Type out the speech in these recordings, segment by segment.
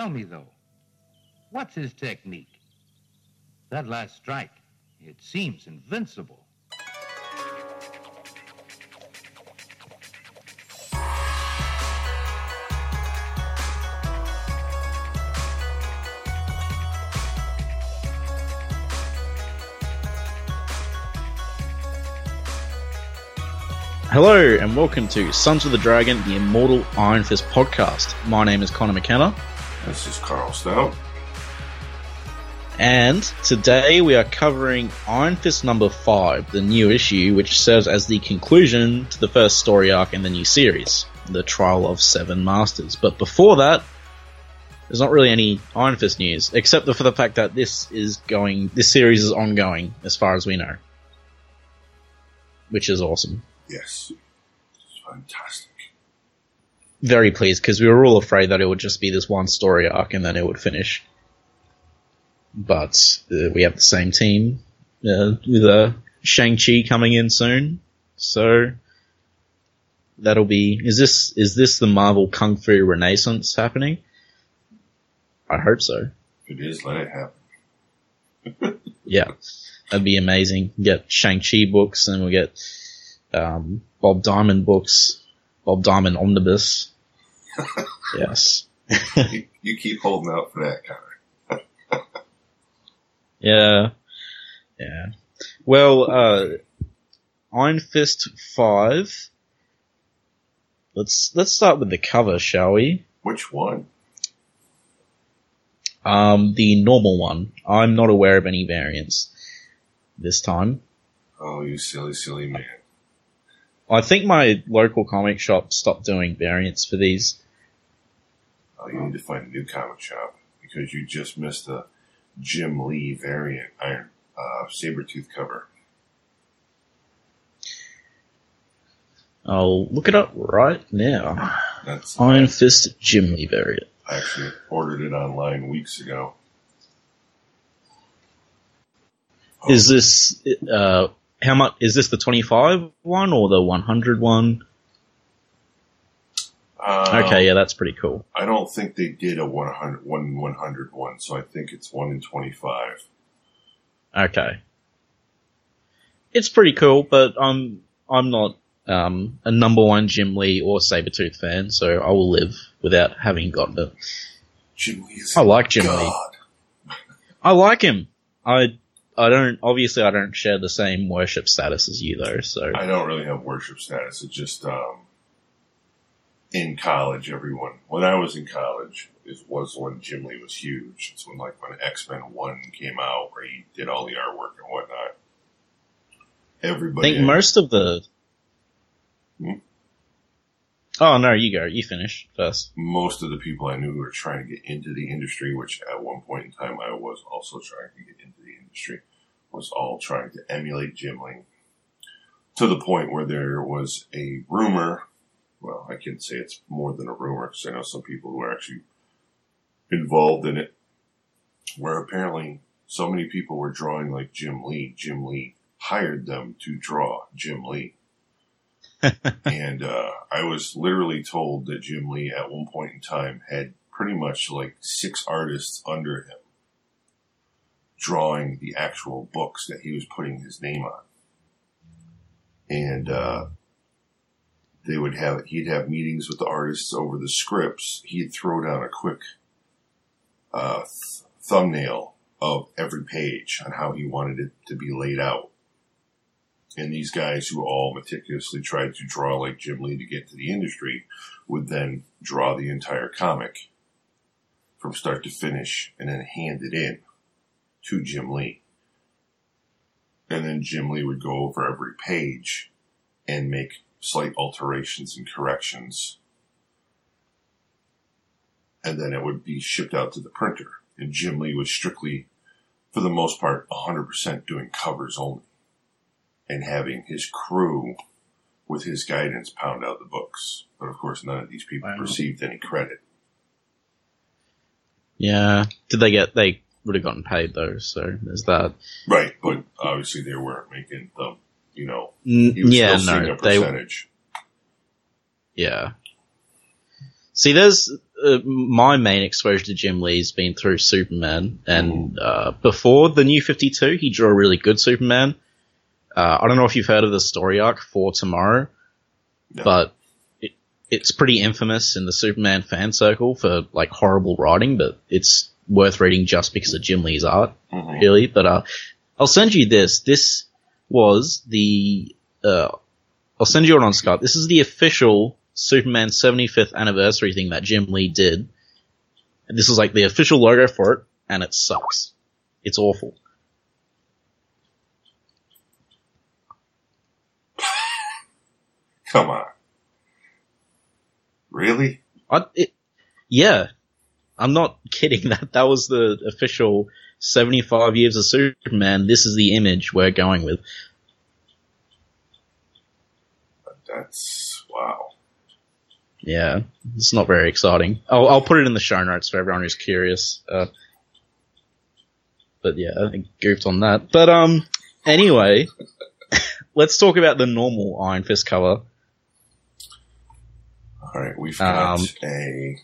Tell me, though, what's his technique? That last strike, it seems invincible. Hello and welcome to Sons of the Dragon, the Immortal Iron Fist podcast. My name is Connor McKenna, This is Carl Stout. and today we are covering Iron Fist number 5, the new issue, which serves as the conclusion to the first story arc in the new series, The Trial of Seven Masters. But before that, there's not really any Iron Fist news, except for the fact that this is going, this series is ongoing, as far as we know. Which is awesome. Yes. It's fantastic. Very pleased because we were all afraid that it would just be this one story arc and then it would finish. But uh, we have the same team uh, with uh, Shang Chi coming in soon, so that'll be. Is this is this the Marvel Kung Fu Renaissance happening? I hope so. If it is, let it happen. Yeah, that'd be amazing. Get Shang Chi books, and we'll get um, Bob Diamond books, Bob Diamond omnibus. yes. you, you keep holding out for that, Connor. Yeah. Yeah. Well, uh, Iron Fist 5. Let's, let's start with the cover, shall we? Which one? Um, the normal one. I'm not aware of any variants this time. Oh, you silly, silly man. I think my local comic shop stopped doing variants for these. Oh, you need to find a new comic shop because you just missed the Jim Lee variant Iron uh, Sabretooth cover. I'll look it up right now. That's Iron Fist Jim Lee variant. I actually ordered it online weeks ago. Oh, Is this, uh, how much, is this the 25 one or the 100 one? uh, Okay, yeah, that's pretty cool. I don't think they did a 100, one 100 one, so I think it's 1 in 25. Okay. It's pretty cool, but I'm I'm not um, a number one Jim Lee or Sabretooth fan, so I will live without having gotten it. Jim Lee is I like Jim Lee. I like him. I I don't obviously I don't share the same worship status as you though, so I don't really have worship status. It's just um, in college, everyone. When I was in college, it was when Jim Lee was huge. It's when like when X Men One came out, where he did all the artwork and whatnot. I Everybody, think most of the Hmm? Oh no, you go. You finish first. most of the people I knew who were trying to get into the industry, which at one point in time I was also trying to get into the industry, was all trying to emulate Jim Lee. To the point where there was a rumor, well, I can say it's more than a rumor because I know some people who are actually involved in it, where apparently so many people were drawing like Jim Lee, Jim Lee hired them to draw Jim Lee and uh, I was literally told that Jim Lee at one point in time had pretty much like six artists under him drawing the actual books that he was putting his name on. And uh, they would have he'd have meetings with the artists over the scripts. He'd throw down a quick uh, th- thumbnail of every page on how he wanted it to be laid out and these guys who all meticulously tried to draw like Jim Lee to get to the industry would then draw the entire comic from start to finish and then hand it in to Jim Lee. And then Jim Lee would go over every page and make slight alterations and corrections. And then it would be shipped out to the printer. And Jim Lee was strictly, for the most part, 100% doing covers only and having his crew with his guidance pound out the books. But of course, none of these people Wow. received any credit. Yeah. Did they get they would have gotten paid though, so there's that. Right, but obviously they weren't making the, you know, yeah, no, they. Yeah. See, there's uh, my main exposure to Jim Lee's been through Superman, and uh, before the New Fifty Two, he drew a really good Superman. Uh, I don't know if you've heard of the story arc for Tomorrow, No. but it, it's pretty infamous in the Superman fan circle for like horrible writing, but it's worth reading just because of Jim Lee's art Mhm. really. But uh, I'll send you this. This was the uh, I'll send you it on Skype. This is the official Superman 75th anniversary thing that Jim Lee did. And this is like the official logo for it, and it sucks. It's awful. Come on. Really? I, it, yeah, I'm not kidding. That that was the official 75 years of Superman. This is the image we're going with. That's wow. Yeah, it's not very exciting. I'll, I'll put it in the show notes for everyone who's curious. Uh, but yeah, I goofed on that. But um, anyway, let's talk about the normal Iron Fist cover. All right, we've got Um, a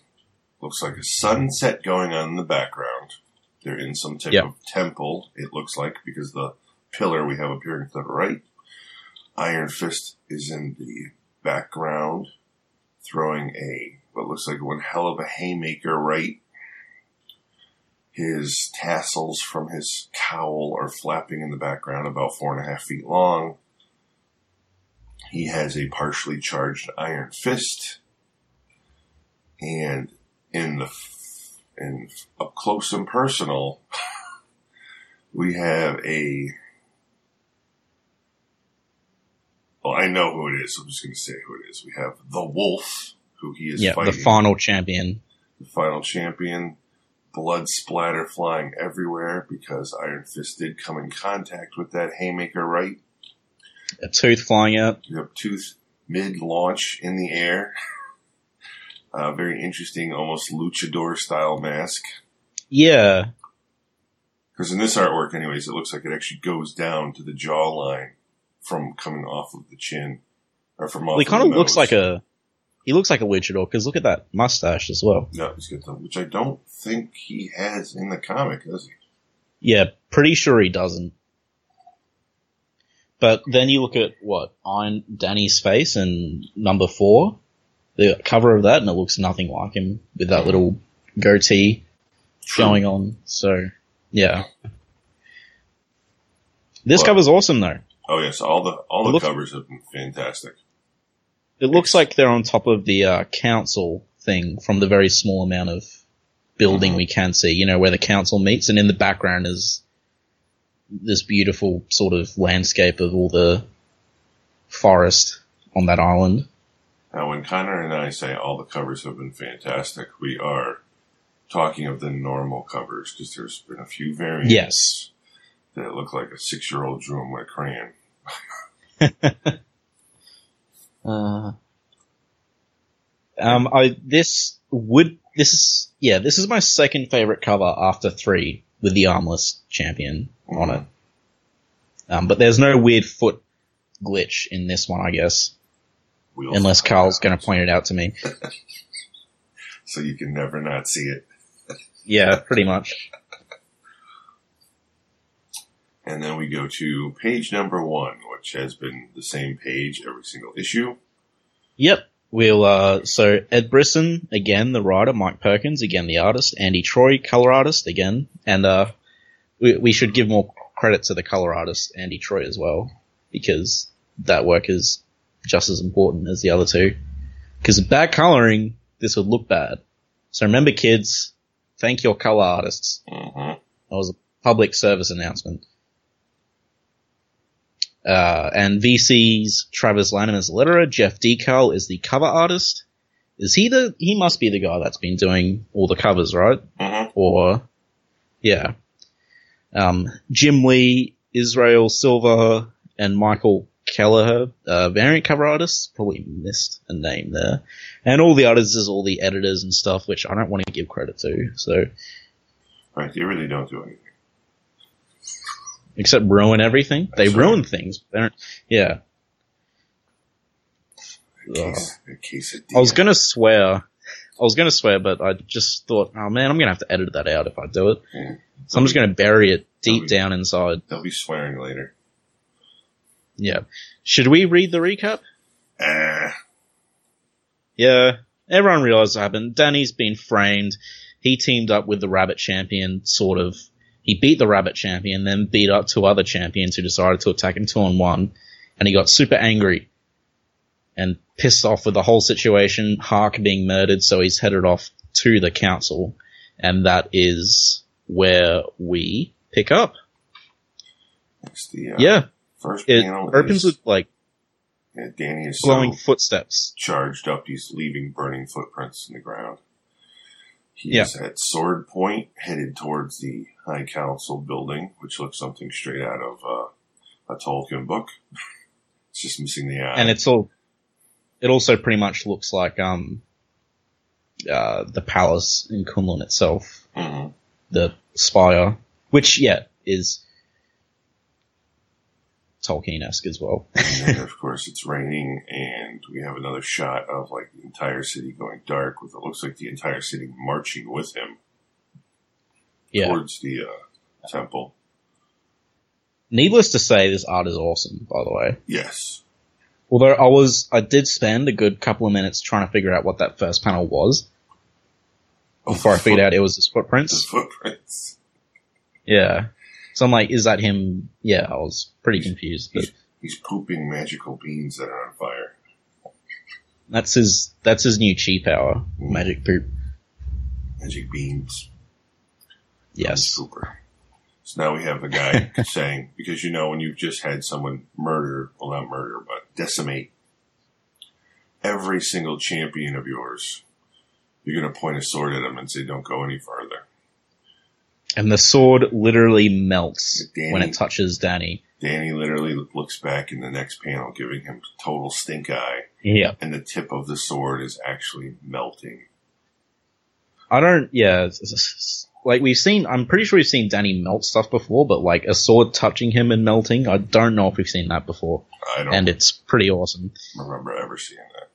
looks like a sunset going on in the background. They're in some type Yep. of temple. It looks like because the pillar we have appearing to the right. Iron Fist is in the background, throwing a what looks like one hell of a haymaker right. His tassels from his cowl are flapping in the background, about four and a half feet long. He has a partially charged iron fist, and in the in up close and personal, we have a. Well, I know who it is. So I'm just going to say who it is. We have the Wolf, who he is Yeah, fighting the final champion. the final champion. Blood splatter flying everywhere because Iron Fist did come in contact with that haymaker right. A tooth flying out. Have Tooth mid launch in the air. Uh, very interesting, almost luchador style mask. Yeah, Because in this artwork, anyways, it looks like it actually goes down to the jawline from coming off of the chin, or from off. well, he kind of looks like a. He looks like a luchador because look at that mustache as well. No, he's got the, which I don't think he has in the comic, does he? Yeah, pretty sure he doesn't. But then you look at what Iron Danny's face and number four, the cover of that, and it looks nothing like him with that little goatee going on. So, yeah. This Well- cover's awesome though. Oh yes, all the all It the looks- covers have been fantastic. It looks like they're on top of the uh, council thing from the very small amount of building Mhm. we can see, you know, where the council meets, and in the background is this beautiful sort of landscape of all the forest on that island. Now, when Connor and I say all the covers have been fantastic, we are talking of the normal covers because there's been a few variants Yes. that look like a six-year-old drew them with a crayon. Uh, um, I this would this is yeah this is my second favorite cover after three with the armless champion on it. Um, but there's no weird foot glitch in this one, I guess, unless Carl's going to point it out to me. so you can never not see it. Yeah, pretty much. And then we go to page number one, which has been the same page every single issue. Yep. We'll, uh, so Ed Brisson, again, the writer, Mike Perkins, again, the artist, Andy Troy, color artist, again, and, uh, we, we should give more credit to the color artist, Andy Troy, as well, because that work is just as important as the other two. Because bad coloring, this would look bad. So remember, kids, thank your color artists. Mm-hmm. That was a public service announcement. Uh, and VC's Travis Lanham is the letterer. Jeff Dekal is the cover artist. Is he the, he must be the guy that's been doing all the covers, right? Mm-hmm. Or, yeah. Um, Jim Lee, Israel Silva, and Michael Kelleher, uh, variant cover artists. Probably missed a name there. And all the others is all the editors and stuff, which I don't want to give credit to, so. Right, they really don't do anything. except ruin everything. They right. ruin things. They don't, yeah. Case, case I was gonna swear I was going to swear, but I just thought, oh man, I'm going to have to edit that out if I do it. Yeah. So I'm just going to bury it deep be- down inside. They'll be swearing later. Yeah. Should we read the recap? Ah, Yeah. Everyone realizes what happened. Danny's been framed. He teamed up with the Rabbit Champion, sort of. He beat the Rabbit Champion, then beat up two other champions who decided to attack him two on one. And he got super angry and pissed off with the whole situation, Hark being murdered, so he's headed off to the council. And that is where we pick up. the uh, Yeah. First It panel. opens with like yeah, Danny is glowing so footsteps. charged up. He's leaving burning footprints in the ground. He Yeah. is at sword point, headed towards the High Council building, which looks something straight out of uh, a Tolkien book. it's just missing the eye. and it's all it also pretty much looks like um uh the palace in Kunlun itself, Mhm. the spire, which yeah is Tolkien-esque as well. And of course, it's raining, and we have another shot of like the entire city going dark, with it looks like the entire city marching with him yeah. towards the uh, temple. Needless to say, this art is awesome. By the way, Yes, although I was I did spend a good couple of minutes trying to figure out what that first panel was before I figured out it was his the footprints. footprints. Yeah. So I'm like, is that him? Yeah, I was pretty confused, but He's, he's pooping magical beans that are on fire. that's his that's his new chi power, mm. magic poop. Magic beans. Yes. Cooper. So now we have a guy saying, because you know, when you've just had someone murder, well, not murder, but decimate every single champion of yours, you're going to point a sword at him and say, don't go any further. And the sword literally melts Danny- when it touches Danny. Danny literally looks back in the next panel, giving him total stink eye, Yeah. and the tip of the sword is actually melting. I don't, yeah, like we've seen, I'm pretty sure we've seen Danny melt stuff before, but like a sword touching him and melting, I don't know if we've seen that before. I don't And it's pretty awesome. remember ever seeing that.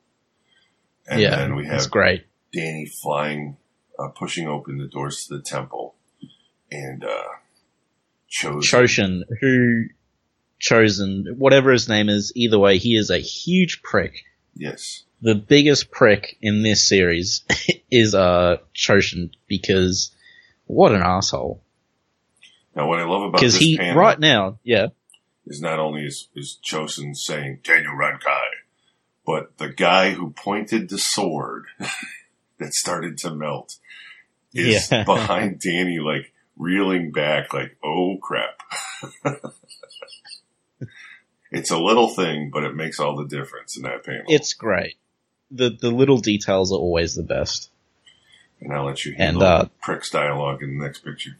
And yeah. then we have great. Danny flying, uh, pushing open the doors to the temple, and uh, chose Choshin, who chosen, whatever his name is, either way, he is a huge prick. yes, The biggest prick in this series is, uh, Choshin because what an asshole. Now, what I love about Because this he, panel right now, yeah, is not only is, is Chosen saying Daniel Rand-K'ai, but the guy who pointed the sword that started to melt is Yeah. behind Danny, like reeling back, like, oh crap. it's a little thing, but it makes all the difference in that panel. it's great. The, the little details are always the best. and I'll let you and, handle uh, the prick's dialogue in the next picture.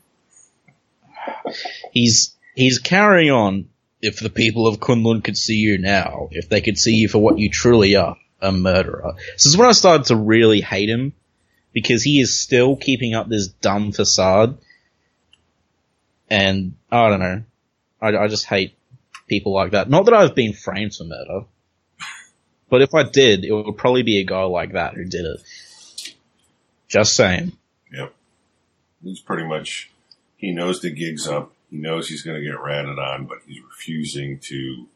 he's he's carrying on. If the people of Kunlun could see you now, if they could see you for what you truly are, a murderer. This is when I started to really hate him because he is still keeping up this dumb facade, and I don't know. I, I just hate people like that. Not that I've been framed for murder, but if I did, it would probably be a guy like that who did it. Just saying. Yep. He's pretty much, he knows the gig's up. He knows he's going to get ratted on, but he's refusing to,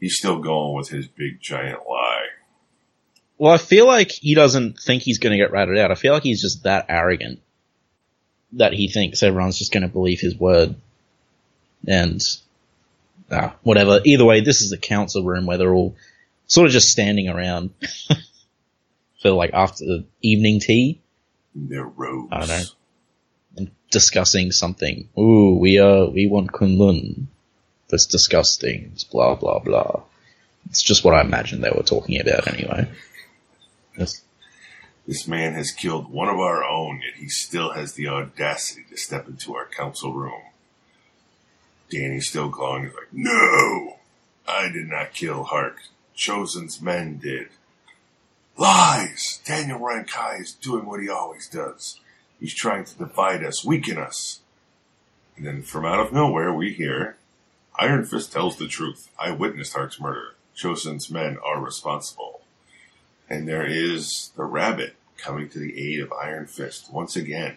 he's still going with his big giant lie. Well, I feel like he doesn't think he's going to get ratted out. I feel like he's just that arrogant that he thinks everyone's just going to believe his word. And, ah, whatever. Either way, this is the council room where they're all sort of just standing around for like after the evening tea Their robes. I don't know. and discussing something. Ooh, we are, we want Kunlun. Let's discuss things, blah, blah, blah. It's just what I imagined they were talking about anyway. This man has killed one of our own, yet he still has the audacity to step into our council room. Danny's still glowing. He's like, No! I did not kill Hark. Chosen's men did. Lies! Daniel Rand-K'ai is doing what he always does. He's trying to divide us, weaken us. And then from out of nowhere, we hear Iron Fist tells the truth. I witnessed Hark's murder. Chosen's men are responsible. And there is the rabbit coming to the aid of Iron Fist once again.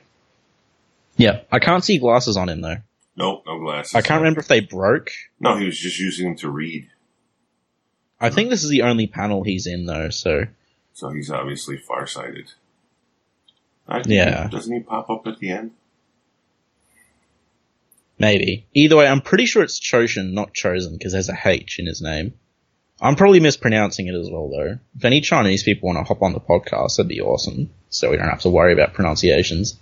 Yeah, I can't see glasses on him though. Nope, no glasses. I can't remember if they broke. No, he was just using them to read. I think this is the only panel he's in though, so So he's obviously farsighted. Yeah. Doesn't he pop up at the end? maybe. Either way, I'm pretty sure it's Choshin, not Chosen, because there's a H in his name. I'm probably mispronouncing it as well though. If any Chinese people want to hop on the podcast, that'd be awesome. So we don't have to worry about pronunciations.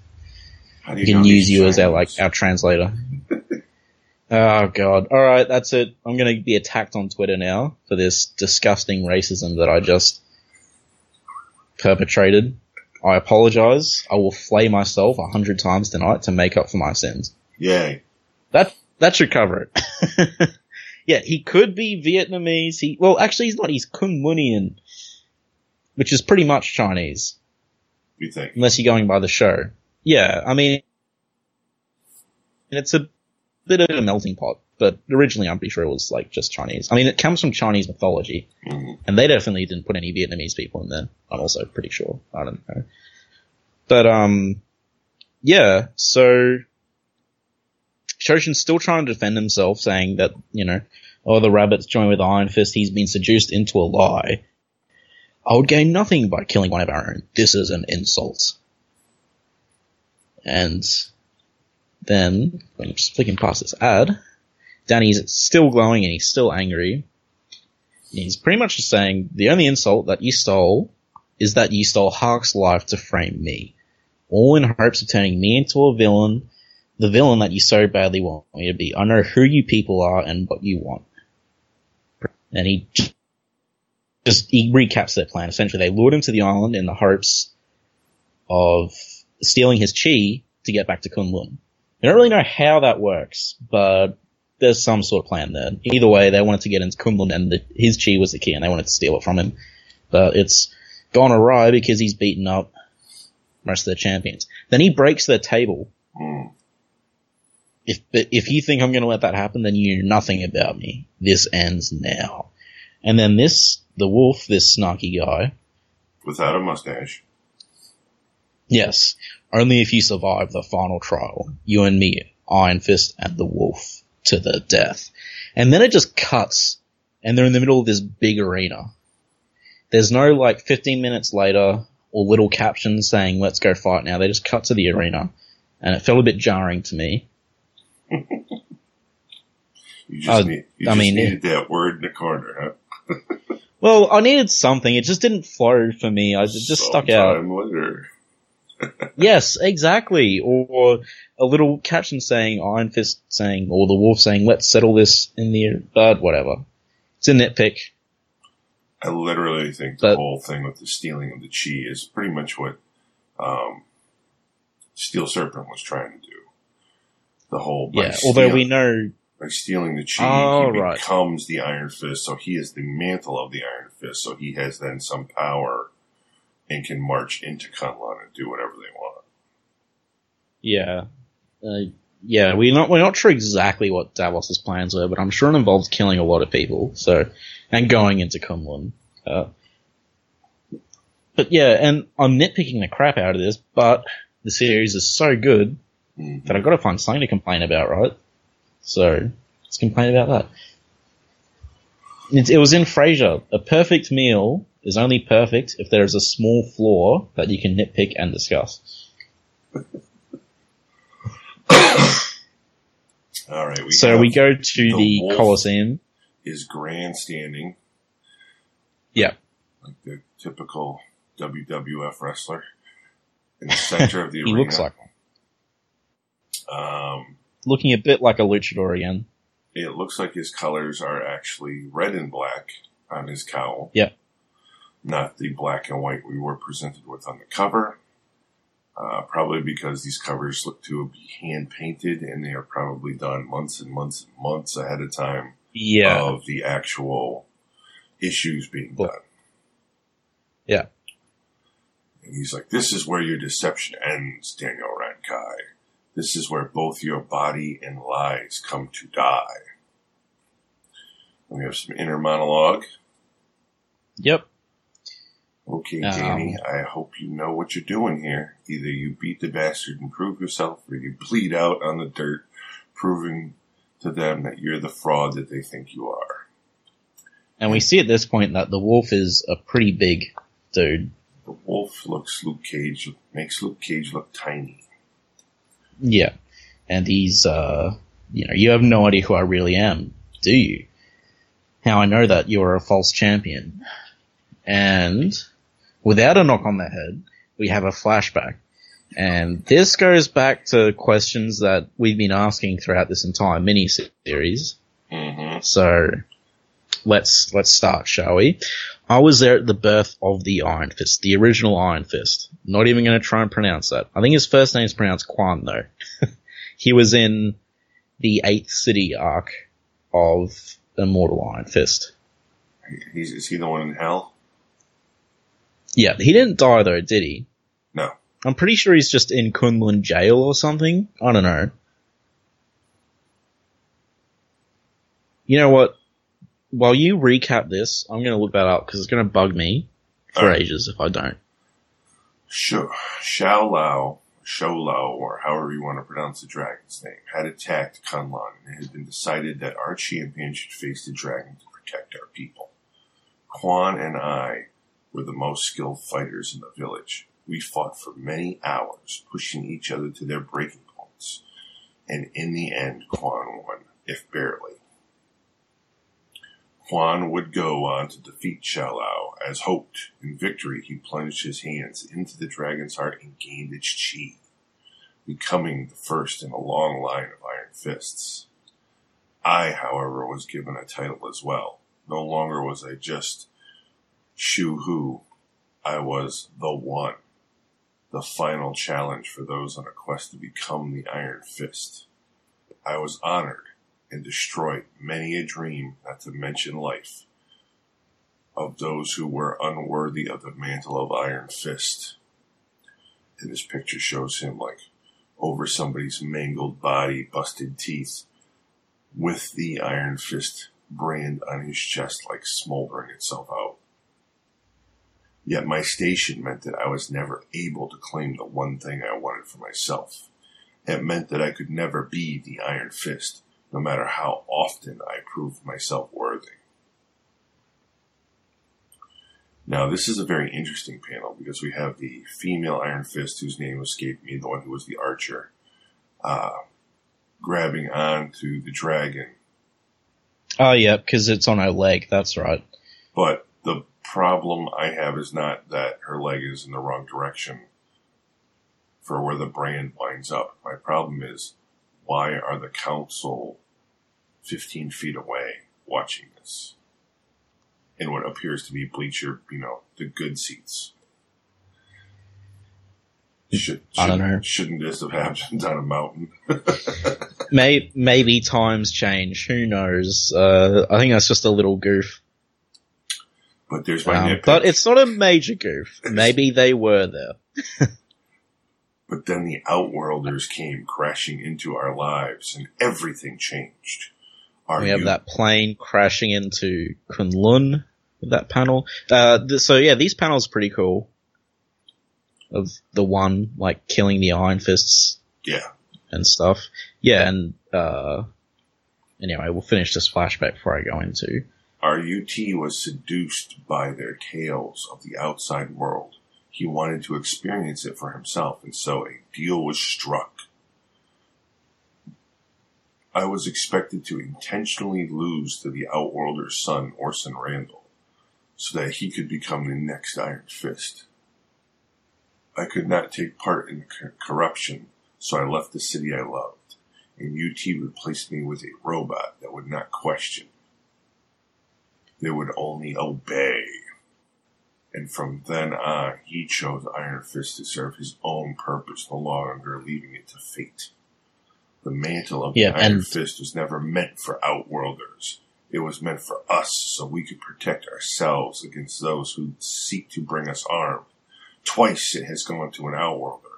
We can use you as our like our translator. oh god. Alright, that's it. I'm gonna be attacked on Twitter now for this disgusting racism that I just perpetrated. I apologize. I will flay myself a hundred times tonight to make up for my sins. Yay. That that should cover it. yeah, he could be Vietnamese. He well, actually, he's not. He's Kunmunian, which is pretty much Chinese, You think? unless you're going by the show. Yeah, I mean, it's a bit of a melting pot. But originally, I'm pretty sure it was like just Chinese. I mean, it comes from Chinese mythology, Mhm. and they definitely didn't put any Vietnamese people in there. I'm also pretty sure. I don't know. But, um, yeah, so Shoshin's still trying to defend himself, saying that, you know, oh, the rabbit's joined with Iron Fist, he's been seduced into a lie. I would gain nothing by killing one of our own. This is an insult. And then, I'm flicking past this ad, Danny's still glowing and he's still angry. He's pretty much just saying, the only insult that you stole is that you stole Hark's life to frame me. All in hopes of turning me into a villain, the villain that you so badly want me to be. I know who you people are and what you want. And he just, he recaps their plan. Essentially, they lured him to the island in the hopes of stealing his chi to get back to Kunlun. I don't really know how that works, but there's some sort of plan there. Either way, they wanted to get into Kunlun and the, his chi was the key and they wanted to steal it from him. But it's gone awry because he's beaten up most of the champions. Then he breaks their table. Mm. If, if you think I'm going to let that happen, then you know nothing about me. This ends now. And then this, the wolf, this snarky guy, Without a mustache. yes, only if you survive the final trial, you and me, Iron Fist and the wolf, to the death. And then it just cuts, and they're in the middle of this big arena. There's no like 15 minutes later, or little captions saying, let's go fight now. They just cut to the arena. And it felt a bit jarring to me. You just, Uh, need, you I just mean, needed that word in the corner, huh? Well, I needed something. It just didn't flow for me. I, it just stuck out. Later. Yes, exactly. Or a little caption saying Iron Fist saying, or the wolf saying, let's settle this in the, but whatever. It's a nitpick. I literally think the But- whole thing with the stealing of the chi is pretty much what um, Steel Serpent was trying to do. The whole Yeah, although we know, by stealing the chi, Oh, he right. becomes the Iron Fist. So he is the mantle of the Iron Fist. So he has then some power and can march into Kunlun and do whatever they want. yeah, uh, yeah, we're not, we're not sure exactly what Davos's plans were, but I'm sure it involves killing a lot of people, so, and going into Kunlun. Uh, but yeah, and I'm nitpicking the crap out of this, but the series is so good Mhm. that I've got to find something to complain about, right? So let's complain about that. It, it was in Frasier. A perfect meal is only perfect if there is a small flaw that you can nitpick and discuss. All right. We so we go to the the. Colosseum. is grandstanding Yeah, like the typical WWF wrestler in the center of the he arena. looks like one. Um, Looking a bit like a luchador again. it looks like his colors are actually red and black on his cowl. Yeah. Not the black and white we were presented with on the cover. Uh, probably because these covers look to be hand painted and they are probably done months and months and months ahead of time Yeah, of the actual issues being done. Yeah. And he's like, This is where your deception ends, Daniel Rand-K'ai. This is where both your body and lies come to die. We have some inner monologue. Yep. Okay, Um, Danny, I hope you know what you're doing here. Either you beat the bastard and prove yourself, or you bleed out on the dirt, proving to them that you're the fraud that they think you are. And we see at this point that the wolf is a pretty big dude. The wolf looks Luke Cage, makes Luke Cage look tiny. Yeah. And he's, uh, you know, you have no idea who I really am, do you? How I know that you're a false champion. And without a knock on the head, we have a flashback. And this goes back to questions that we've been asking throughout this entire mini series. Mm-hmm. So let's let's start, shall we? I was there at the birth of the Iron Fist, the original Iron Fist. Not even going to try and pronounce that. I think his first name is pronounced Quan, though. he was in the Eighth City arc of Immortal Iron Fist. He's, is he the one in hell? Yeah, he didn't die though, did he? No. I'm pretty sure he's just in Kunlun jail or something. I don't know. You know what? While you recap this, I'm going to look that up because it's going to bug me for ages if I don't. Xiao Lao, Shou Lao, or however you want to pronounce the dragon's name, had attacked Kunlun, and it had been decided that our champion should face the dragon to protect our people. Quan and I were the most skilled fighters in the village. We fought for many hours, pushing each other to their breaking points, and in the end, Quan won, if barely. Quan would go on to defeat Xiao As hoped, in victory, he plunged his hands into the dragon's heart and gained its chi, becoming the first in a long line of iron fists. I, however, was given a title as well. No longer was I just Shu Hu. I was the one. The final challenge for those on a quest to become the Iron Fist. I was honored and destroyed many a dream, not to mention life, of those who were unworthy of the mantle of Iron Fist. And this picture shows him like over somebody's mangled body, busted teeth, with the Iron Fist brand on his chest, like smoldering itself out. Yet my station meant that I was never able to claim the one thing I wanted for myself. It meant that I could never be the Iron Fist, no matter how often I prove myself worthy. Now, this is a very interesting panel because we have the female Iron Fist, whose name escaped me, the one who was the archer, uh, grabbing onto the dragon. Oh yeah, because it's on her leg. That's right. But the problem I have is not that her leg is in the wrong direction for where the brand winds up. My problem is why are the council 15 feet away watching this? In what appears to be bleacher, you know, the good seats. Should, I don't shouldn't- know. Shouldn't this have happened on a mountain? May- maybe times change. Who knows? Uh, I think that's just a little goof. But there's my Um, nitpick. but it's not a major goof. Maybe they were there. But then the Outworlders came crashing into our lives and everything changed. Are we have that plane crashing into Kunlun with that panel. Uh, th- so yeah, these panels are pretty cool. Of the one like killing the Iron Fists Yeah. and stuff. Yeah, and uh, anyway, we'll finish this flashback before I go into. Our Yu-Ti was seduced by their tales of the outside world. He wanted to experience it for himself, and so a deal was struck. I was expected to intentionally lose to the Outworlder's son, Orson Randall, so that he could become the next Iron Fist. I could not take part in cor- corruption, so I left the city I loved, and Yu-Ti replaced me with a robot that would not question. They would only obey. And from then on, he chose Iron Fist to serve his own purpose, no longer leaving it to fate. The mantle of Yeah, the Iron and- Fist was never meant for Outworlders. It was meant for us, so we could protect ourselves against those who seek to bring us harm. Twice it has gone to an Outworlder.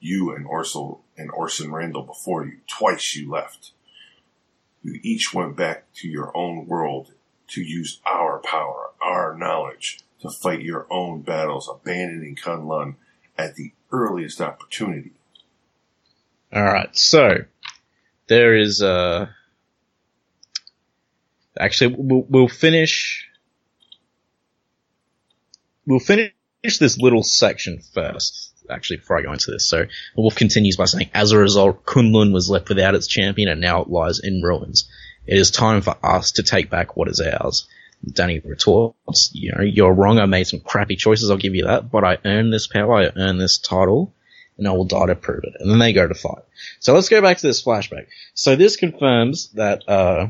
You and Orson, and Orson Randall before you. Twice you left. You each went back to your own world to use our power, our knowledge, to fight your own battles, abandoning Kunlun at the earliest opportunity. All right, so there is uh actually we'll, we'll finish we'll finish this little section first. Actually, before I go into this, so Wolf continues by saying, as a result, Kunlun was left without its champion and now it lies in ruins. It is time for us to take back what is ours. Danny retorts, you know, you're wrong. I made some crappy choices. I'll give you that, but I earned this power. I earned this title and I will die to prove it. And then they go to fight. So let's go back to this flashback. So this confirms that, uh,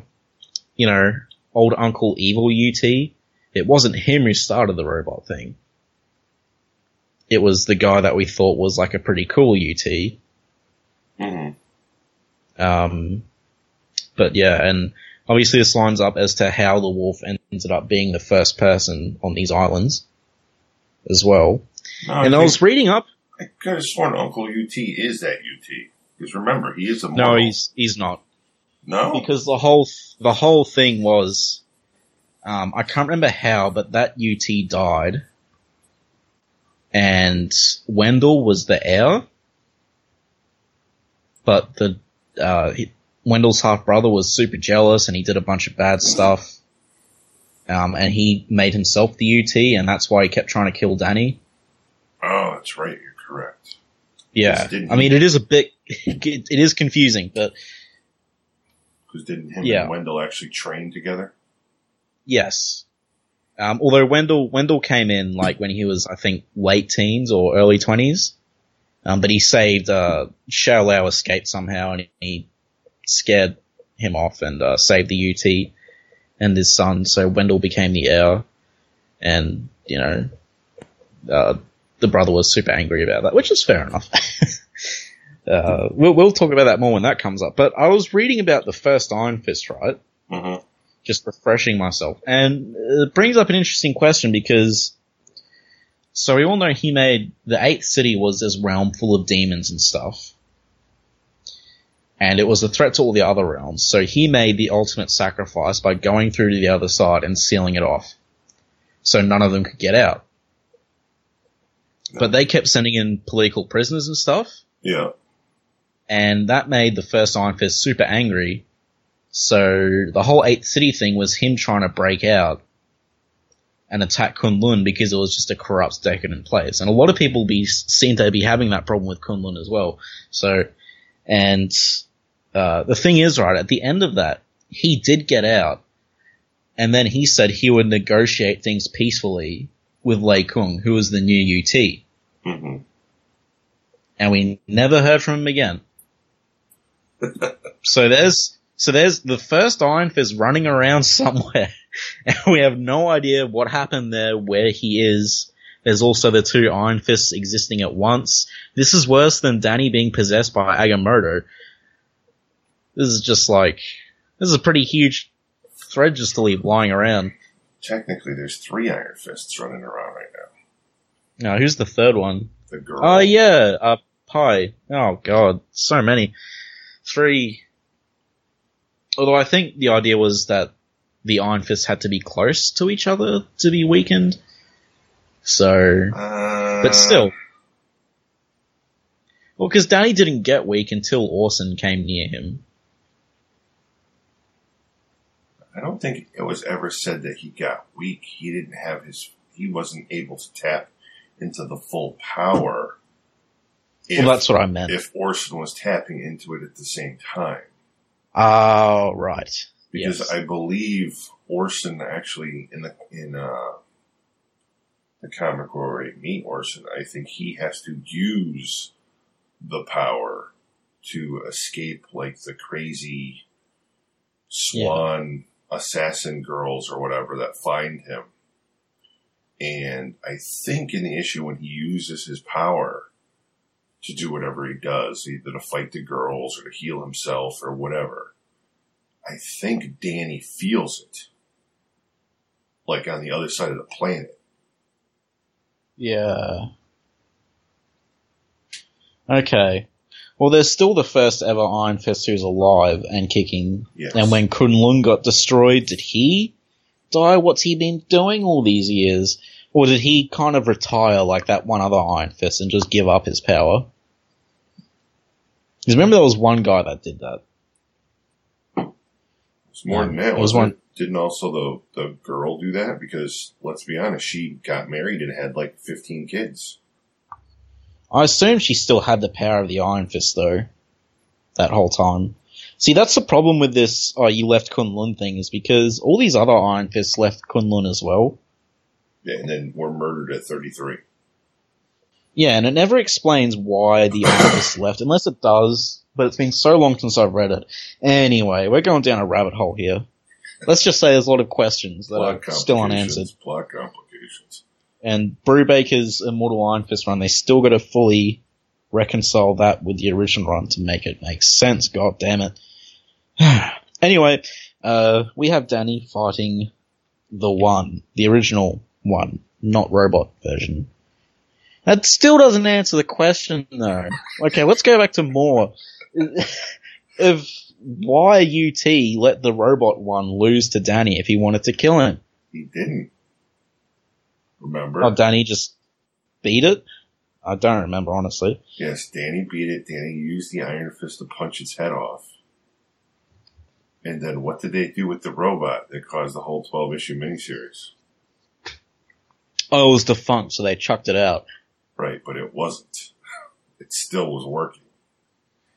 you know, old Uncle Evil Yu-Ti, it wasn't him who started the robot thing. It was the guy that we thought was like a pretty cool Yu-Ti. Mm-hmm. Um, but yeah, and obviously this lines up as to how the wolf ended up being the first person on these islands as well. No, and I was reading up. I could have sworn Uncle Yu-Ti is that Yu-Ti. Because remember, he is a No, he's he's not. no. because the whole the whole thing was um, I can't remember how, but that Yu-Ti died, and Wendell was the heir, but the uh, he, Wendell's half brother was super jealous and he did a bunch of bad stuff, um, and he made himself the Yu-Ti, and that's why he kept trying to kill Danny. oh, that's right. You're correct. Yeah, I mean it is a bit it is confusing, but Because didn't him Yeah. and Wendell actually train together? Yes. Um, although Wendell Wendell came in like when he was I think late teens or early twenties, um, but he saved uh, Xiao Lao escaped somehow and he scared him off and uh, saved the Yu-Ti and his son. So Wendell became the heir, and you know, uh, the brother was super angry about that, which is fair enough. uh, we'll we'll talk about that more when that comes up. But I was reading about the first Iron Fist, right? Mm-hmm. just refreshing myself. And it brings up an interesting question because, so we all know he made, the eighth city was this realm full of demons and stuff. And it was a threat to all the other realms. So he made the ultimate sacrifice by going through to the other side and sealing it off. So none of them could get out. But they kept sending in political prisoners and stuff Yeah. and that made the first Iron Fist super angry. So the whole Eighth City thing was him trying to break out and attack Kunlun because it was just a corrupt, decadent place. And a lot of people be seem to be having that problem with Kunlun as well. So, and uh, the thing is, right at the end of that, he did get out, and then he said he would negotiate things peacefully with Lei Kung, who was the new Yu-Ti Mm-hmm. and we never heard from him again. so there's so there's the first Iron Fist running around somewhere, and we have no idea what happened there, where he is. There's also the two Iron Fists existing at once. This is worse than Danny being possessed by Agamotto. This is just like this is a pretty huge thread just to leave lying around. Technically, there's three Iron Fists running around right now. Now, who's the third one? The girl. Oh yeah, uh, Pei. Oh god, so many. Three. Although I think the idea was that the Iron Fists had to be close to each other to be weakened. So, Uh, but still. Well, because Danny didn't get weak until Orson came near him. I don't think it was ever said that he got weak. He didn't have his. He wasn't able to tap into the full power. If, well, that's what I meant. if Orson was tapping into it at the same time. Oh, right. because Yes. I believe Orson actually in the in uh, the comic where we meet Orson, I think he has to use the power to escape like the crazy swan assassin girls or whatever that find him. And I think in the issue when he uses his power to do whatever he does, either to fight the girls or to heal himself or whatever, I think Danny feels it. Like on the other side of the planet. Yeah. Okay. Well, there's still the first ever Iron Fist who's alive and kicking. Yes. And when Kunlun got destroyed, did he die? What's he been doing all these years? Or did he kind of retire like that one other Iron Fist and just give up his power? Because remember there was one guy that did that. It's more Yeah, than that. it was one- Didn't also the the girl do that? Because let's be honest, she got married and had like fifteen kids. I assume she still had the power of the Iron Fist though, that whole time. See, that's the problem with this, oh, you left Kunlun thing, is because all these other Iron Fists left Kunlun as well. Yeah, and then were murdered at thirty three. Yeah, and it never explains why the Iron Fist left, unless it does, but it's been so long since I've read it. Anyway, we're going down a rabbit hole here. Let's just say there's a lot of questions that are still unanswered. Plot complications. And Brubaker's Immortal Iron Fist run, they still got to fully reconcile that with the original run to make it make sense. God damn it. anyway, uh, we have Danny fighting the one, the original one, not robot version. That still doesn't answer the question though. Okay, let's go back to more. if why Yu-Ti let the robot one lose to Danny if he wanted to kill him? He didn't. Remember? Oh, Danny just beat it? I don't remember, honestly. Yes, Danny beat it. Danny used the Iron Fist to punch its head off. And then what did they do with the robot that caused the whole 12 issue miniseries? Oh, it was defunct, so they chucked it out. Right, but it wasn't. It still was working.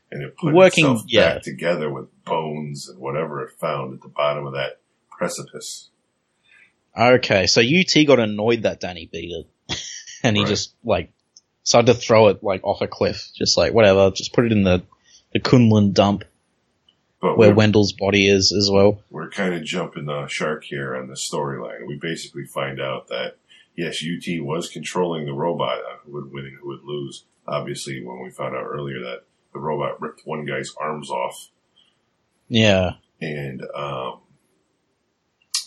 And it put Working, itself yeah. back together with bones and whatever it found at the bottom of that precipice. Okay, so Yu-Ti got annoyed that Danny beat it. and he Right. just, like, started to throw it, like, off a cliff. Just like, whatever, just put it in the, the Kunlun dump But where Wendell's body is as well. we're kind of jumping the shark here on the storyline. We basically find out that, yes, Yu-Ti was controlling the robot on who would win and who would lose. Obviously, when we found out earlier that the robot ripped one guy's arms off Yeah. and um,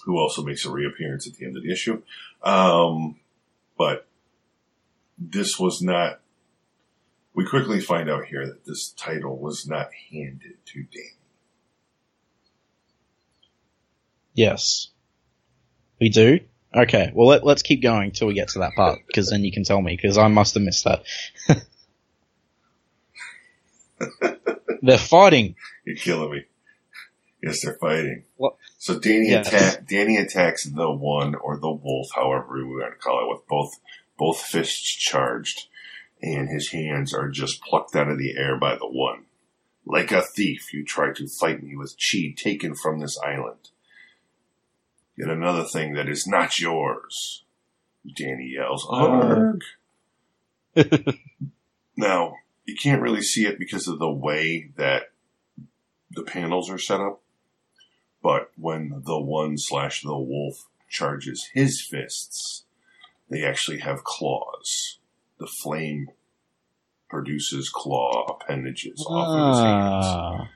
who also makes a reappearance at the end of the issue. Um, but this was not. We quickly find out here that this title was not handed to Danny. Yes. We do? Okay, well let, let's keep going till we get to that part, because then you can tell me, because I must have missed that. They're fighting. You're killing me. Yes, they're fighting. So Danny Yes. attack Danny attacks the one or the wolf, however we want to call it, with both both fists charged, and his hands are just plucked out of the air by the one. Like a thief, you try to fight me with chi taken from this island. Yet another thing that is not yours. Danny yells, uh-huh. Arg! Now, you can't really see it because of the way that the panels are set up. But when the one slash the wolf charges his fists, they actually have claws. The flame produces claw appendages off of his hands. Ah.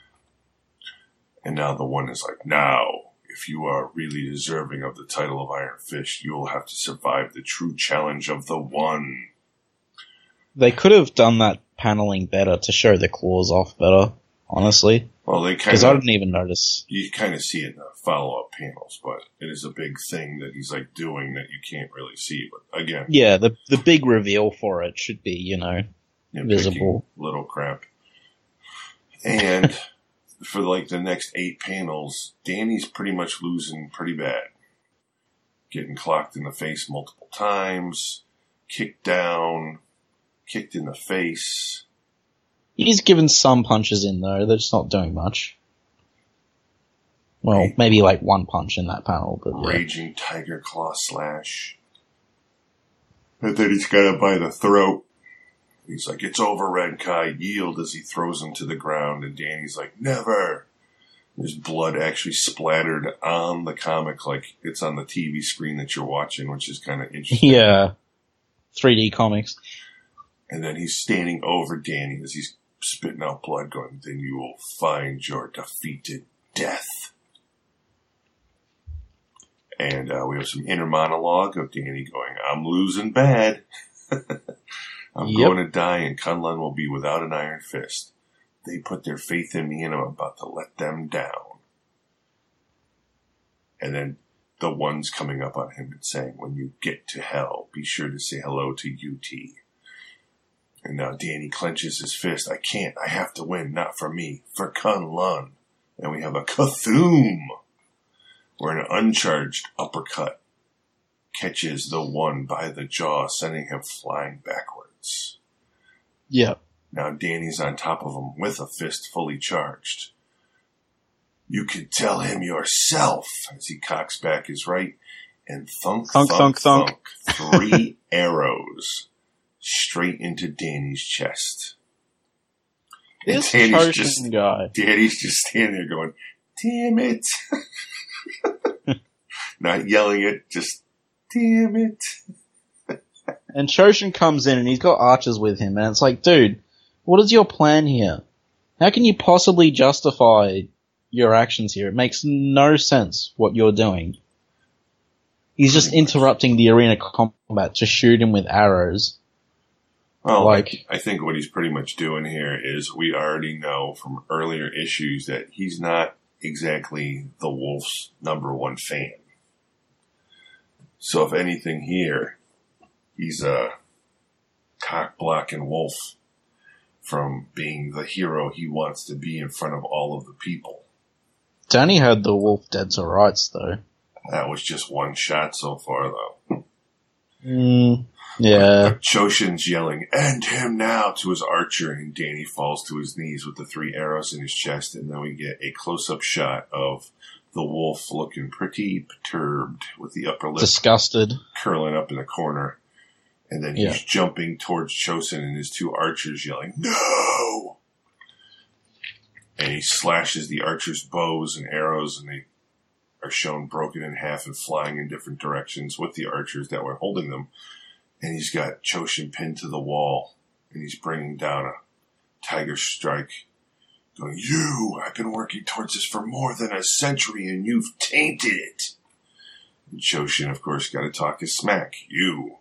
And now the one is like, now, if you are really deserving of the title of Iron Fist, you will have to survive the true challenge of the one. They could have done that paneling better to show the claws off better, honestly. Well, they kind Because I didn't even notice. you kind of see it in the follow up panels, but it is a big thing that he's like doing that you can't really see. But again, Yeah, the the big reveal for it should be, you know, Visible. little crap. And for like the next eight panels, Danny's pretty much losing pretty bad. Getting clocked in the face multiple times, kicked down, kicked in the face. He's given some punches in though. Just not doing much. Well, Right. maybe like one punch in that panel, but yeah. raging tiger claw slash. And then he's got him by the throat. He's like, "It's over, Rand-K'ai. Yield!" As he throws him to the ground, and Danny's like, "Never." There's blood actually splattered on the comic, like it's on the TV screen that you're watching, which is kind of interesting. Yeah. 3D comics. And then he's standing over Danny as he's spitting out blood, going, "Then you will find your defeated death." And uh, we have some inner monologue of Danny going, "I'm losing bad. I'm Yep. going to die, and Kunlun will be without an iron fist. They put their faith in me, and I'm about to let them down." And then the ones coming up on him and saying, when you get to hell, be sure to say hello to Yu-Ti. And now Danny clenches his fist. I can't. I have to win. Not for me. For Kunlun. And we have a Cthulhu. Where an uncharged uppercut catches the one by the jaw, sending him flying backwards. Yeah. Now Danny's on top of him with a fist fully charged. You can tell him yourself as he cocks back his right and thunk, Thunk, thunk, thunk, thunk. Three arrows straight into Danny's chest. And This Danny's just, guy. Danny's just standing there going, damn it. Not yelling it, just, damn it. And Choshin comes in and he's got archers with him, and it's like, dude, what is your plan here? How can you possibly justify your actions here? It makes no sense what you're doing. He's just interrupting the arena combat to shoot him with arrows. Well, Like- I think what he's pretty much doing here is we already know from earlier issues that he's not exactly the Wolf's number one fan. So if anything here, he's a cock blocking Wolf from being the hero he wants to be in front of all of the people. Danny had the wolf dead to rights though. That was just one shot so far though. Mm, yeah. Choshin's yelling, end him now to his archer, and Danny falls to his knees with the three arrows in his chest, and then we get a close up shot of the wolf looking pretty perturbed with the upper lip Disgusted. curling up in the corner. And then he's Yeah. jumping towards Choshin and his two archers yelling, No! And he slashes the archers' bows and arrows, and they are shown broken in half and flying in different directions with the archers that were holding them. And he's got Choshin pinned to the wall, and he's bringing down a tiger strike, going, You! I've been working towards this for more than a century, and you've tainted it! And Choshin, of course, got to talk his smack. You!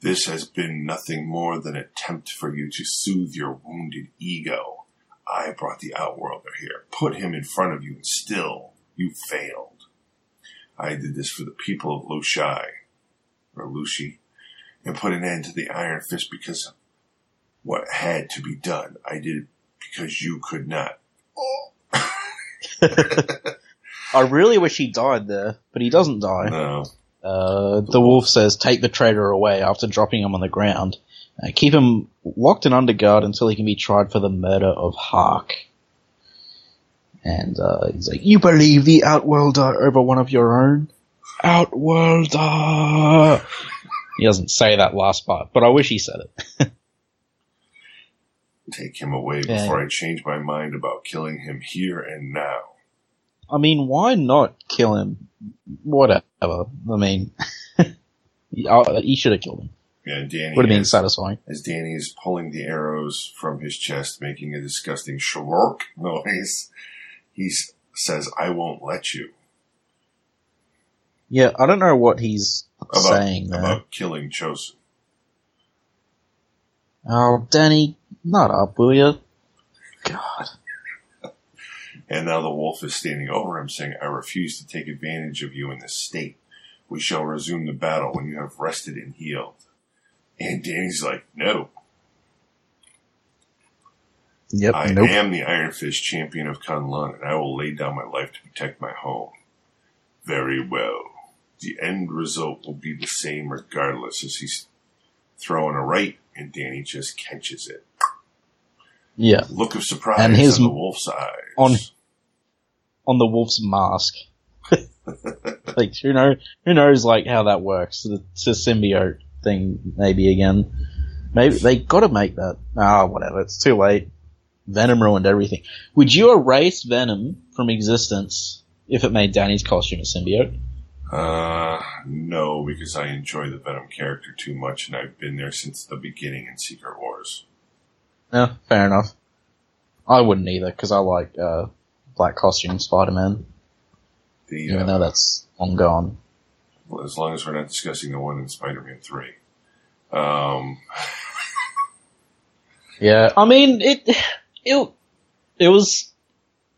This has been nothing more than an attempt for you to soothe your wounded ego. I brought the Outworlder here, put him in front of you, and still you failed. I did this for the people of Lushai, or Lushi, and put an end to the Iron Fist because of what had to be done. I did it because you could not. I really wish he died there, but he doesn't die. No. Uh, the wolf says, take the traitor away after dropping him on the ground. Uh, keep him locked and under guard until he can be tried for the murder of Hark. And, uh, he's like, you believe the Outworlder over one of your own? Outworlder! He doesn't say that last part, but I wish he said it. Take him away Yeah. before I change my mind about killing him here and now. I mean, why not kill him? Whatever. I mean, he, uh, he should have killed him. Yeah, Danny Would have been is- satisfying. as Danny is pulling the arrows from his chest, making a disgusting shork noise. He says, I won't let you. Yeah, I don't know what he's About, saying there. about killing Choshin. Oh, Danny, not up, will you? God. And now the wolf is standing over him, saying, I refuse to take advantage of you in this state. We shall resume the battle when you have rested and healed. And Danny's like, No, Yep, I nope. am the Iron Fist champion of Kunlun, and I will lay down my life to protect my home. Very well. The end result will be the same regardless, as he's throwing a right, and Danny just catches it. Yeah, Look of surprise And his- on the wolf's eyes. on- on the wolf's mask. like, who know, who knows, like, how that works. It's a symbiote thing, maybe again. Maybe, they gotta make that. Ah, whatever, it's too late. Venom ruined everything. Would you erase Venom from existence if it made Danny's costume a symbiote? Uh, no, because I enjoy the Venom character too much, and I've been there since the beginning in Secret Wars. Yeah, fair enough. I wouldn't either, because I like, uh, black costume Spider-Man, The, even uh, though that's long gone. well, as long as we're not discussing the one in Spider-Man 3. Um, Yeah, I mean it. It it was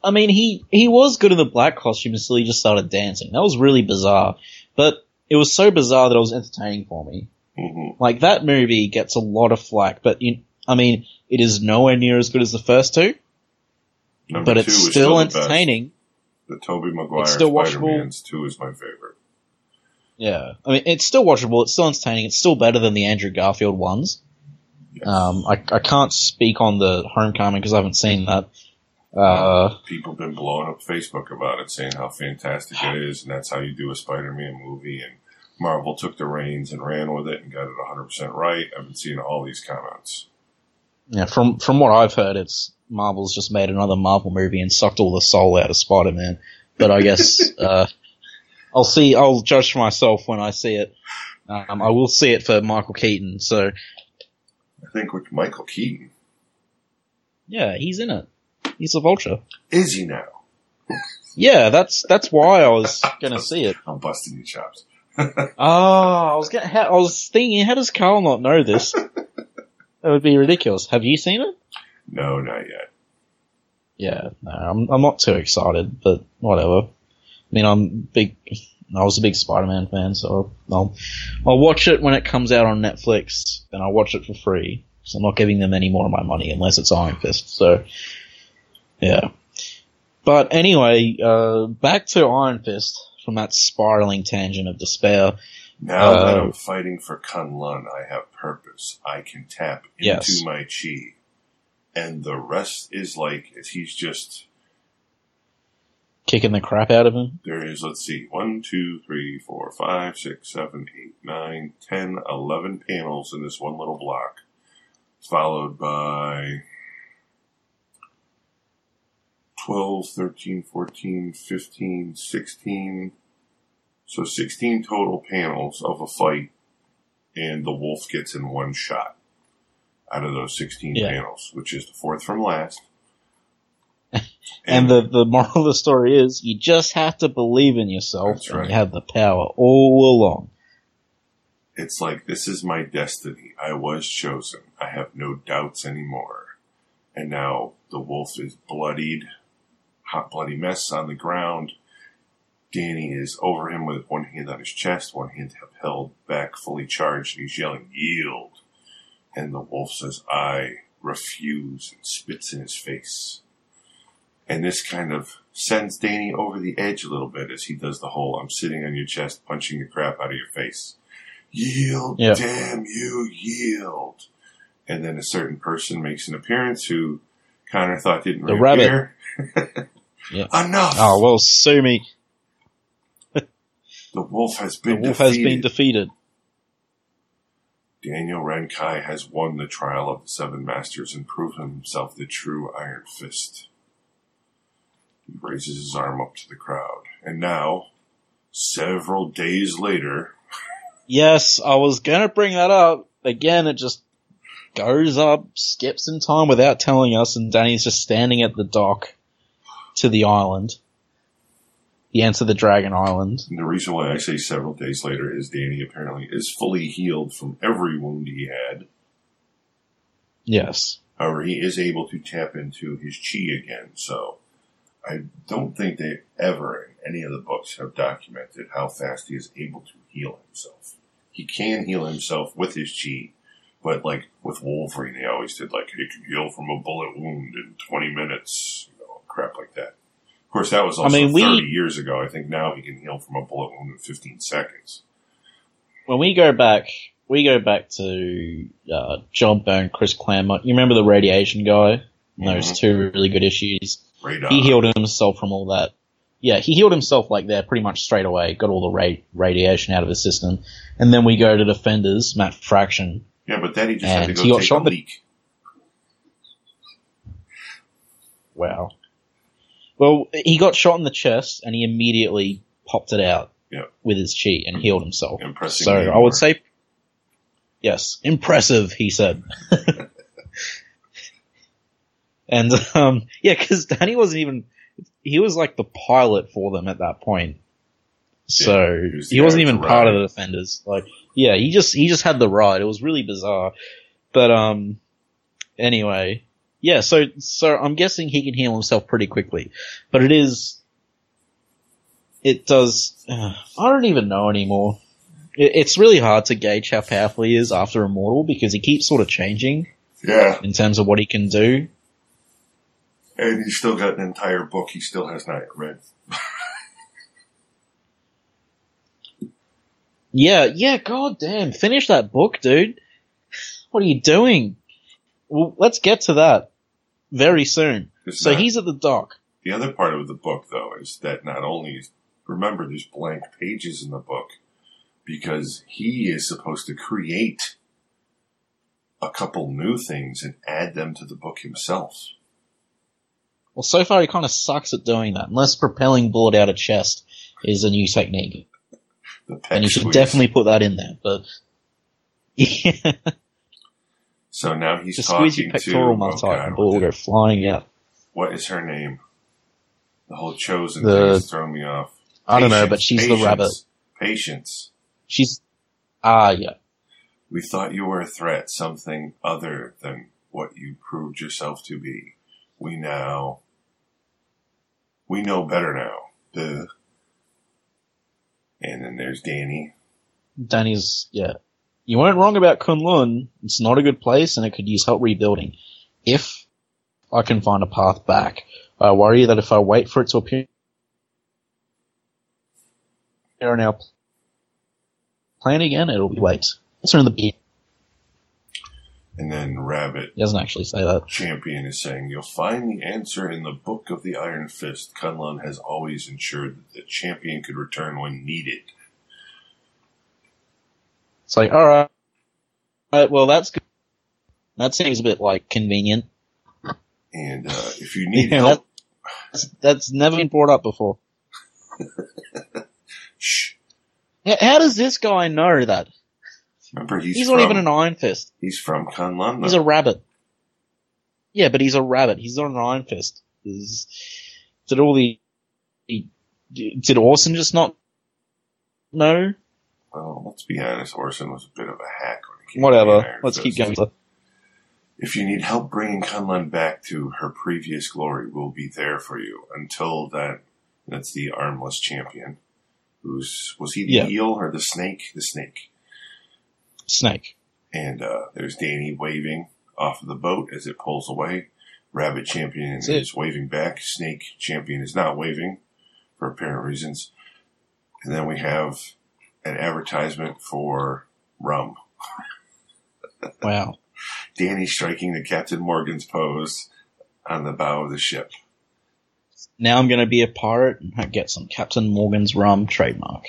I mean, he he was good in the black costume until he just started dancing. That was really bizarre, but it was so bizarre that it was entertaining for me. hmm Like that movie gets a lot of flack, but you, I mean, it is nowhere near as good as the first two, Number but two it's is still entertaining. The Tobey Maguire It's still. Spider-Man's two is my favorite. Yeah, I mean, it's still watchable. It's still entertaining. It's still better than the Andrew Garfield ones. Yes. Um, I, I can't speak on the Homecoming because I haven't seen that. Uh, People have been blowing up Facebook about it, saying how fantastic it is, and that's how you do a Spider-Man movie. And Marvel took the reins and ran with it and got it 100% right. I've been seeing all these comments. yeah, from from what I've heard, it's Marvel's just made another Marvel movie and sucked all the soul out of Spider-Man. But I guess uh, I'll see. I'll judge for myself when I see it. Um, I will see it for Michael Keaton. So I think with Michael Keaton. yeah, he's in it. He's a vulture. Is he now? Yeah, that's that's why I was gonna see it. I'm busting your chops. Oh, I was gonna, I was thinking, how does Carl not know this? That would be ridiculous. Have you seen it? No, not yet. Yeah, no, I'm I'm not too excited, but whatever. I mean, I'm big. I was a big Spider-Man fan, so I'll I'll watch it when it comes out on Netflix, and I'll watch it for free. So I'm not giving them any more of my money unless it's Iron Fist. So, yeah. But anyway, uh, back to Iron Fist from that spiraling tangent of despair. Now that Uh, I'm fighting for Kunlun, I have purpose. I can tap into Yes. my chi. And the rest is like, he's just, Kicking the crap out of him. there is, let's see, one, two, three, four, five, six, seven, eight, nine, ten, eleven panels in this one little block. Followed by 12, 13, 14, 15, 16. So 16 total panels of a fight, and the wolf gets in one shot out of those 16 Yeah. panels, which is the fourth from last. And the, the moral of the story is you just have to believe in yourself That's and right. you have the power all along. it's like this is my destiny. I was chosen. I have no doubts anymore. And now the wolf is bloodied, hot bloody mess on the ground. Danny is over him with one hand on his chest, one hand held back, fully charged, and he's yelling, Yield. And the wolf says, I refuse, and spits in his face. And this kind of sends Danny over the edge a little bit as he does the whole I'm sitting on your chest, punching the crap out of your face. Yield, Yeah. damn you, yield. And then a certain person makes an appearance who Connor thought didn't The rabbit. reappear. Yeah. Enough! Oh, well, sue me. the wolf has been The been wolf defeated. has been defeated. Daniel Rand-K'ai has won the trial of the Seven Masters and proven himself the true Iron Fist. He raises his arm up to the crowd. And now, several days later, Yes, I was gonna bring that up. Again, it just goes up, skips in time without telling us, and Danny's just standing at the dock to the island. The Enter the Dragon Island. and the reason why I say several days later is Danny apparently is fully healed from every wound he had. Yes. However, he is able to tap into his chi again, so I don't think they ever in any of the books have documented how fast he is able to heal himself. He can heal himself with his chi, but like with Wolverine, they always did like he can heal from a bullet wound in 20 minutes, crap like that. Of course, that was also mean, we- 30 years ago. I think now he can heal from a bullet wound in 15 seconds. When we go back, we go back to, uh, John Byrne, Chris Claremont. You remember the radiation guy? Those Mhm. two really good issues. Radar. He healed himself from all that. Yeah, he healed himself like that pretty much straight away. Got all the ra- radiation out of his system. And then we go to Defenders, Matt Fraction. Yeah, but then he just had to go he got take shot a leak. Wow. Well, he got shot in the chest and he immediately popped it out Yeah. with his chi and healed himself. Impressing So I would say, yes, impressive, he said. and, um, yeah, cause Danny wasn't even, he was like the pilot for them at that point. So Yeah, he was wasn't even part of the defenders. Like, yeah, he just, he just had the ride. It was really bizarre. But, um, anyway, Yeah, so so I'm guessing he can heal himself pretty quickly, but it is. It does. Uh, I don't even know anymore. It, it's really hard to gauge how powerful he is after Immortal because he keeps sort of changing Yeah, in terms of what he can do. and he's still got an entire book he still has not read. Yeah, yeah, god damn. Finish that book, dude. What are you doing? Well, let's get to that very soon. It's So not- he's at the dock. The other part of the book, though, is that not only is, remember, there's blank pages in the book because he is supposed to create a couple new things and add them to the book himself. Well, so far he kind of sucks at doing that. Unless propelling bullet out of chest is a new technique. And you should squeeze. definitely put that in there, but. Yeah, So now he's just talking squeeze to pectoral oh muscle God, and will go flying out. what is her name? The whole chosen The- thing has thrown me off. I don't know, but she's the rabbit. Patience. She's, ah, yeah. We thought you were a threat, something other than what you proved yourself to be. We now, we know better now. The, and then there's Danny. Danny's, yeah. You weren't wrong about Kunlun. It's not a good place and it could use help rebuilding. If I can find a path back, I worry that if I wait for it to appear in our plan again, it'll be late. It's in the beat. And then Rabbit He doesn't actually say that. Champion is saying, You'll find the answer in the Book of the Iron Fist. Kunlun has always ensured that the champion could return when needed. It's like, alright. Alright, well that's good. That seems a bit like convenient. And uh, if you need Yeah, help, That's, that's never been brought up before. shh. How, how does this guy know that? Remember, he's, He's from, not even an Iron Fist. He's from Kunlun. He's a rabbit. Yeah, but he's a rabbit. He's not an Iron Fist. Is, did all the did Orson just not know? Well, let's be honest. Orson was a bit of a hack when it came Whatever. Iron Let's keep going. If you need help bringing Kunlun back to her previous glory, we'll be there for you. Until that, that's the armless champion. Who's was he the Yeah. eel or the snake? The snake. Snake. And uh, there's Danny waving off of the boat as it pulls away. Rabbit champion That's it. is waving back. Snake champion is not waving for apparent reasons. And then we have an advertisement for rum. Wow. Danny striking the Captain Morgan's pose on the bow of the ship. Now I'm gonna be a pirate and get some Captain Morgan's rum trademark.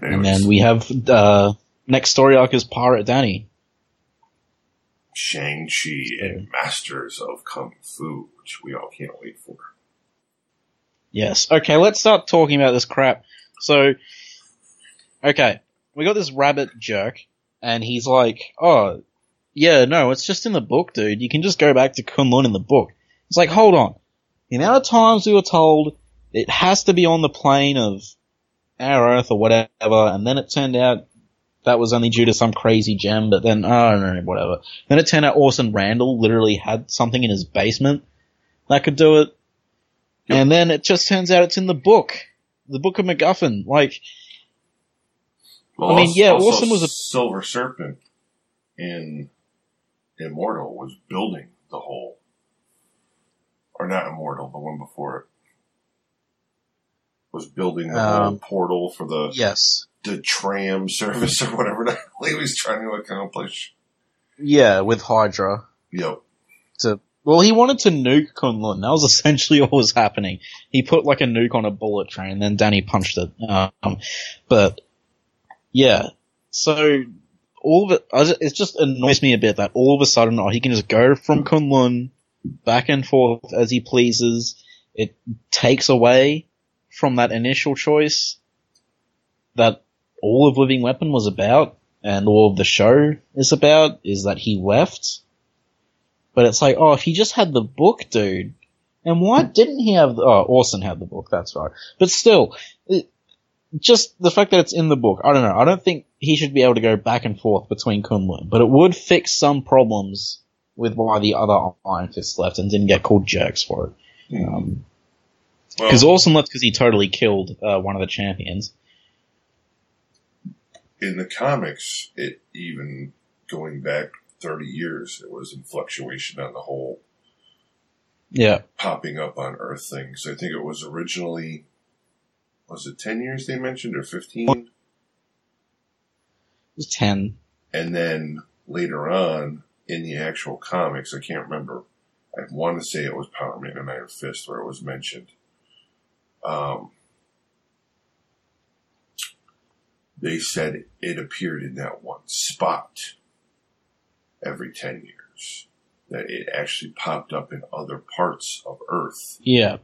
And then we have uh next story arc is Pirate Danny. Shang-Chi and Masters of Kung Fu, which we all can't wait for. Yes. Okay, let's start talking about this crap. So, okay, we got this rabbit jerk, and he's like, oh, yeah, no, it's just in the book, dude. You can just go back to Kunlun in the book. It's like, hold on. The amount of times we were told it has to be on the plane of our Earth or whatever, and then it turned out that was only due to some crazy gem, but then, I don't know, whatever. Then it turned out Orson Randall literally had something in his basement that could do it. And then it just turns out it's in the book. The book of MacGuffin. Like, Well, I mean, also- yeah, also Orson was a- Silver Serpent in Immortal was building the whole, or not Immortal, the one before it was building the whole Um, portal for the yes. the tram service or whatever that he was trying to accomplish. Yeah, with Hydra. Yep. To, well, he wanted to nuke Kunlun. That was essentially what was happening. He put like a nuke on a bullet train, and then Danny punched it. Um, but, yeah. So, all of it, it just annoys me a bit that all of a sudden, oh, he can just go from Kunlun back and forth as he pleases. It takes away from that initial choice that all of Living Weapon was about and all of the show is about is that he left. But it's like, oh, if he just had the book, dude. And why didn't he have, the, oh, Orson had the book, that's right. But still, it, just the fact that it's in the book, I don't know, I don't think he should be able to go back and forth between Kunlun, but it would fix some problems with why the other Iron Fist left and didn't get called jerks for it. Hmm. Um, Well, because Orson left because he totally killed uh, one of the champions. in the comics, it even going back 30 years, it was in fluctuation on the whole Yeah, popping up on Earth thing. So I think it was originally, was it 10 years they mentioned or 15? it was ten. And then later on in the actual comics, I can't remember. I want to say it was Power Man and Iron Fist where it was mentioned. Um, they said it appeared in that one spot every 10 years. That it actually popped up in other parts of Earth. Yeah.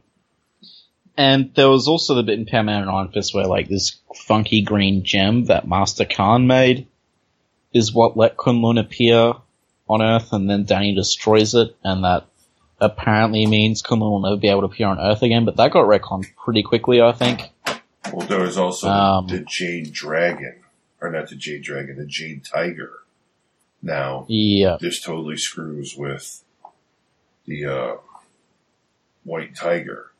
And there was also the bit in Power Man and Iron Fist where like this funky green gem that Master Khan made is what let Kunlun appear on Earth and then Danny destroys it and that apparently means Kunlun will never be able to appear on Earth again, but that got retconned pretty quickly, I think. Well, there was also Um, the Jade Dragon, or not the Jade Dragon, the Jade Tiger. Now, Yeah. this totally screws with the uh, White Tiger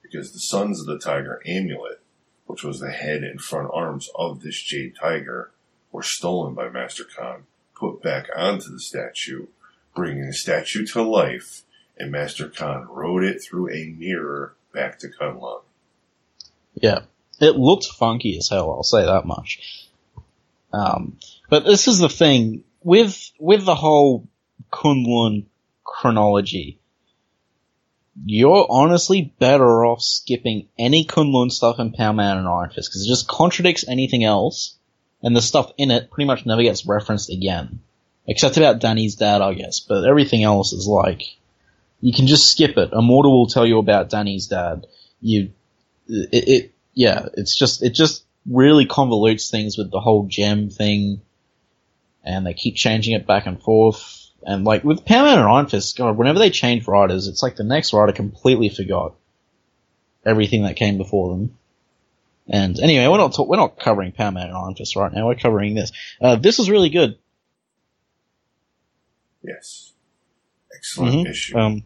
because the Sons of the Tiger amulet, which was the head and front arms of this Jade Tiger, were stolen by Master Khan, put back onto the statue, bringing the statue to life, and Master Khan rode it through a mirror back to Kunlun. Yeah. It looked funky as hell, I'll say that much. Um, but this is the thing, with, with the whole Kunlun chronology, you're honestly better off skipping any Kunlun stuff in Power Man and Iron Fist, because it just contradicts anything else, and the stuff in it pretty much never gets referenced again. Except about Danny's dad, I guess, but everything else is like, you can just skip it. Immortal will tell you about Danny's dad. You, it, it yeah, it's just it just really convolutes things with the whole gem thing, and they keep changing it back and forth. And like with Power Man and Iron Fist, God, whenever they change writers, it's like the next writer completely forgot everything that came before them. And anyway, we're not talk- we're not covering Power Man and Iron Fist right now. We're covering this. Uh, this is really good. Yes. Excellent Mhm. issue. Um,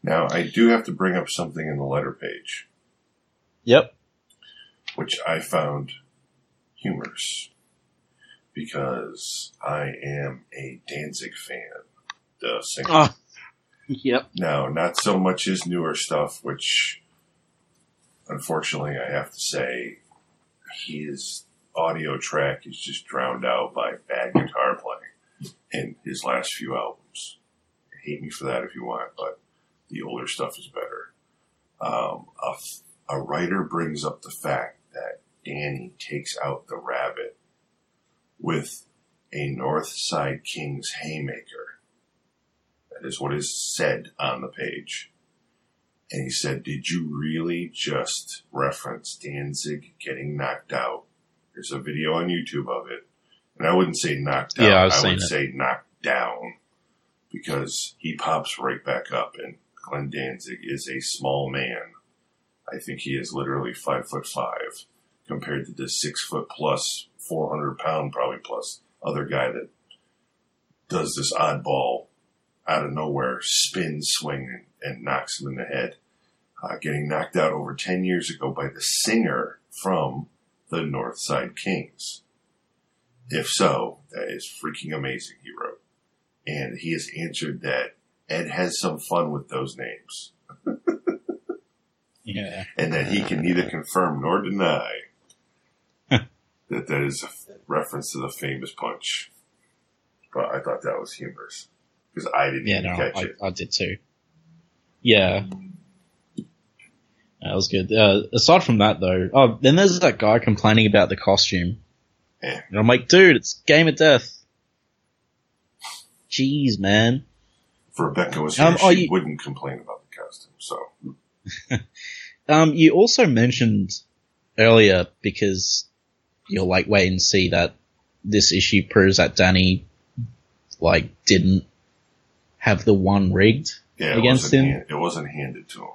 Now, I do have to bring up something in the letter page, yep. which I found humorous because I am a Danzig fan, the singer. Ah. Yep. Now, not so much his newer stuff, which unfortunately I have to say his audio track is just drowned out by bad guitar playing in his last few albums. Hate me for that if you want, but the older stuff is better. Um, a, a writer brings up the fact that Danny takes out the rabbit with a North Side King's haymaker. That is what is said on the page. And he said, Did you really just reference Danzig getting knocked out? There's a video on YouTube of it. And I wouldn't say knocked out, Yeah, I've I would it. say knocked down because he pops right back up. And Glenn Danzig is a small man. I think he is literally five foot five compared to the six foot plus, 400 pound probably plus other guy that does this oddball out of nowhere spin swing and, knocks him in the head. Uh, getting knocked out over 10 years ago by the singer from the North Side Kings. If so, that is freaking amazing, he wrote. And he has answered that Ed has some fun with those names Yeah. and that he can neither confirm nor deny that that is a reference to the famous punch. But I thought that was humorous because I didn't Yeah, even no, catch I, it. I did too. Yeah. That was good. Uh, aside from that though, oh, then there's that guy complaining about the costume. Yeah. And I'm like, dude, it's Game of Death. Jeez, man. If Rebecca was here, Um, oh, she you- wouldn't complain about the costume. So Um, you also mentioned earlier because you'll like wait and see that this issue proves that Danny like didn't have the one rigged. yeah, Against him? hand- it wasn't handed to him.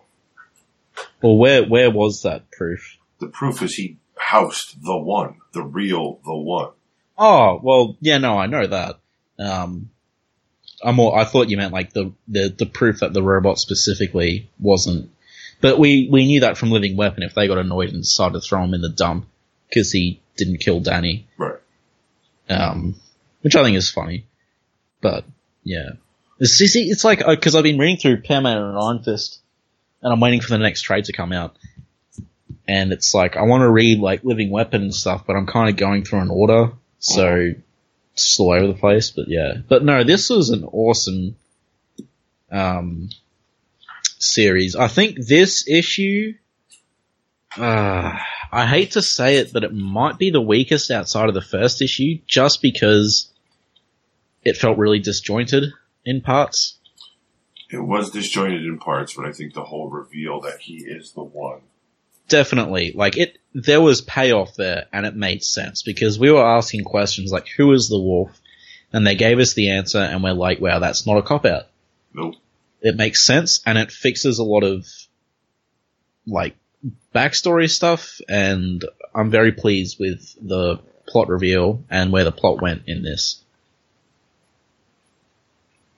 Well, where where was that proof? The proof is he housed the one, the real the one. Oh, well, yeah, no, I know that. Um, I'm more, I thought you meant like the, the, the proof that the robot specifically wasn't. But we, we knew that from Living Weapon if they got annoyed and decided to throw him in the dump because he didn't kill Danny. Right. Um, which I think is funny. But, yeah. It's, see, it's like, because I've been reading through Powerman and Iron Fist, and I'm waiting for the next trade to come out. And it's like, I want to read like Living Weapon and stuff, but I'm kind of going through an order, so it's all over the place, but yeah. But no, this was an awesome, um, series. I think this issue, uh, I hate to say it, but it might be the weakest outside of the first issue, just because it felt really disjointed in parts. It was disjointed in parts, but I think the whole reveal that he is the one. Definitely, like it, there was payoff there, and it made sense because we were asking questions like, "Who is the wolf?" and they gave us the answer, and we're like, "Wow, that's not a cop out." Nope. It makes sense, and it fixes a lot of like backstory stuff, and I'm very pleased with the plot reveal and where the plot went in this.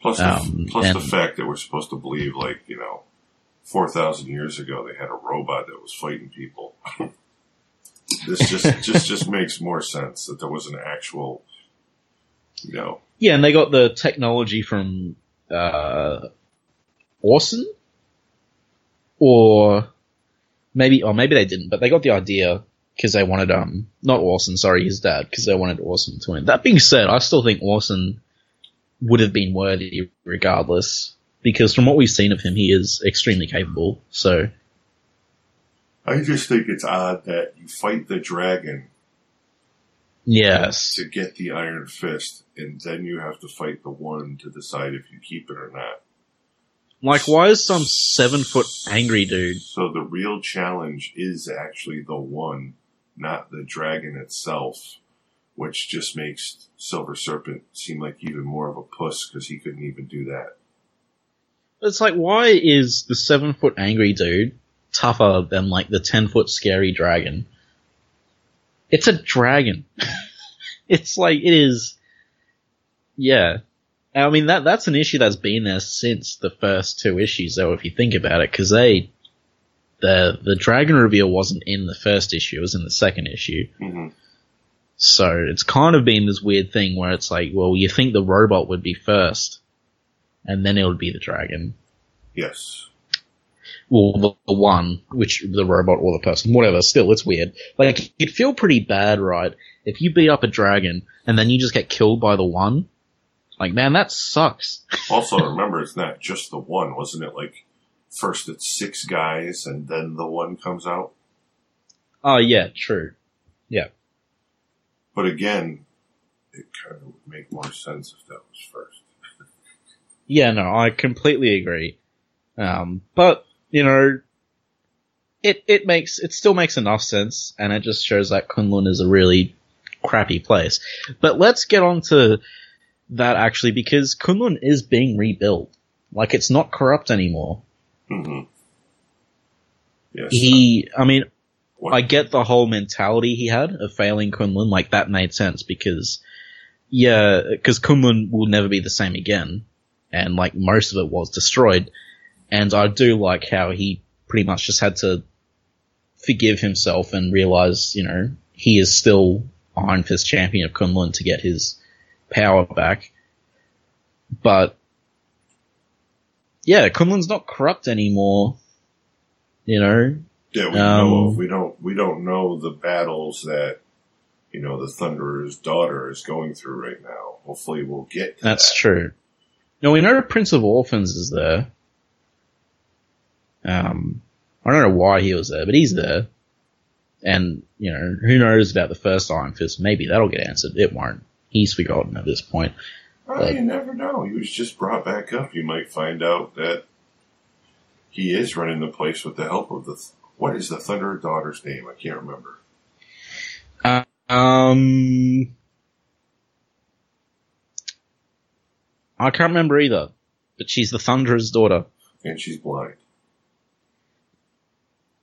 Plus, the, Um, plus the fact that we're supposed to believe, like you know, four thousand years ago they had a robot that was fighting people. this just just just makes more sense that there was an actual, you know, Yeah, and they got the technology from uh, Orson, or maybe, or maybe they didn't, but they got the idea because they wanted um not Orson, sorry, his dad, because they wanted Orson to win. That being said, I still think Orson would have been worthy regardless, because from what we've seen of him, he is extremely capable. So I just think it's odd that you fight the dragon yes, to get the Iron Fist, and then you have to fight the one to decide if you keep it or not. Like why is some seven foot angry dude? So the real challenge is actually the one, not the dragon itself, which just makes Silver Serpent seem like even more of a puss because he couldn't even do that. It's like, why is the seven foot angry dude tougher than like the ten foot scary dragon? It's a dragon. it's like, it is, yeah. I mean, that, that's an issue that's been there since the first two issues though, if you think about it, cause they, the, the dragon reveal wasn't in the first issue, it was in the second issue. hmm So it's kind of been this weird thing where it's like, well, you think the robot would be first, and then it would be the dragon. Yes. well, the, the one, which the robot or the person, whatever. Still, it's weird. Like you'd feel pretty bad, right? If you beat up a dragon and then you just get killed by the one. Like, man, that sucks. Also, remember, it's not just the one, wasn't it? Like, first it's six guys, and then the one comes out. Oh yeah, true. Yeah. But again, it kind of would make more sense if that was first. Yeah, no, I completely agree. Um, but you know, it it makes it still makes enough sense, and it just shows that Kunlun is a really crappy place. But let's get on to that actually, because Kunlun is being rebuilt. Like it's not corrupt anymore. hmm Yes. He, I mean, What- I get the whole mentality he had of failing Kunlun. Like that made sense because, yeah, because Kunlun will never be the same again, and like most of it was destroyed. And I do like how he pretty much just had to forgive himself and realize, you know, he is still Iron Fist champion of Kunlun to get his power back. But yeah, Kunlun's not corrupt anymore. You know, Yeah, we Um, know we don't we don't know the battles that you know the Thunderer's daughter is going through right now. Hopefully, we'll get. That's that. true. No, we know Prince of Orphans is there. Um, I don't know why he was there, but he's there. And, you know, who knows about the first Iron Fist? Maybe that'll get answered. It won't. He's forgotten at this point. Well, you never know. He was just brought back up. You might find out that he is running the place with the help of the. What is the Thunderer daughter's name? I can't remember. Um, I can't remember either, but she's the Thunderer's daughter. And she's blind.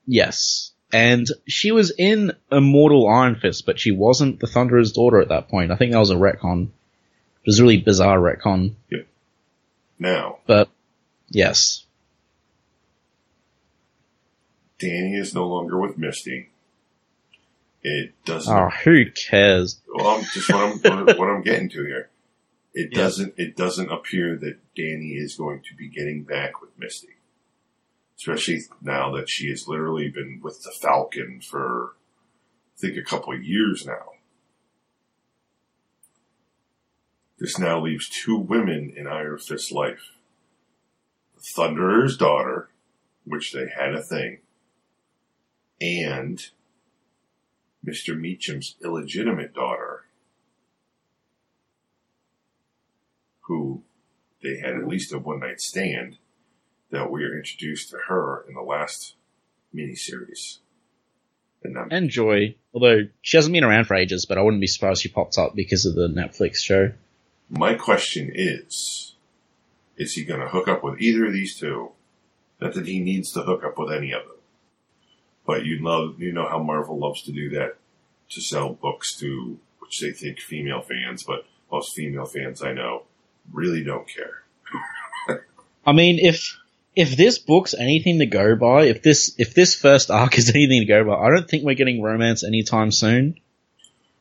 Yes. And she was in Immortal Iron Fist, but she wasn't the Thunderer's daughter at that point. I think that was a retcon. It was a really bizarre retcon. Yep. Now, But yes, Danny is no longer with Misty. It doesn't. oh, who cares? Well, I'm just what I'm what I'm getting to here. It Yeah. doesn't it doesn't appear that Danny is going to be getting back with Misty, especially now that she has literally been with the Falcon for I think a couple of years now. This now leaves two women in Iron Fist's life: the Thunderer's daughter, which they had a thing, and Mr. Meachum's illegitimate daughter, who they had at least a one night stand that we are introduced to her in the last miniseries. And And Joy, although she hasn't been around for ages, but I wouldn't be surprised she pops up because of the Netflix show. my question is, is he going to hook up with either of these two? Not that he needs to hook up with any of them. But you love, you know how Marvel loves to do that to sell books to, which they think female fans, but most female fans I know really don't care. I mean, if if this book's anything to go by, if this if this first arc is anything to go by, I don't think we're getting romance anytime soon.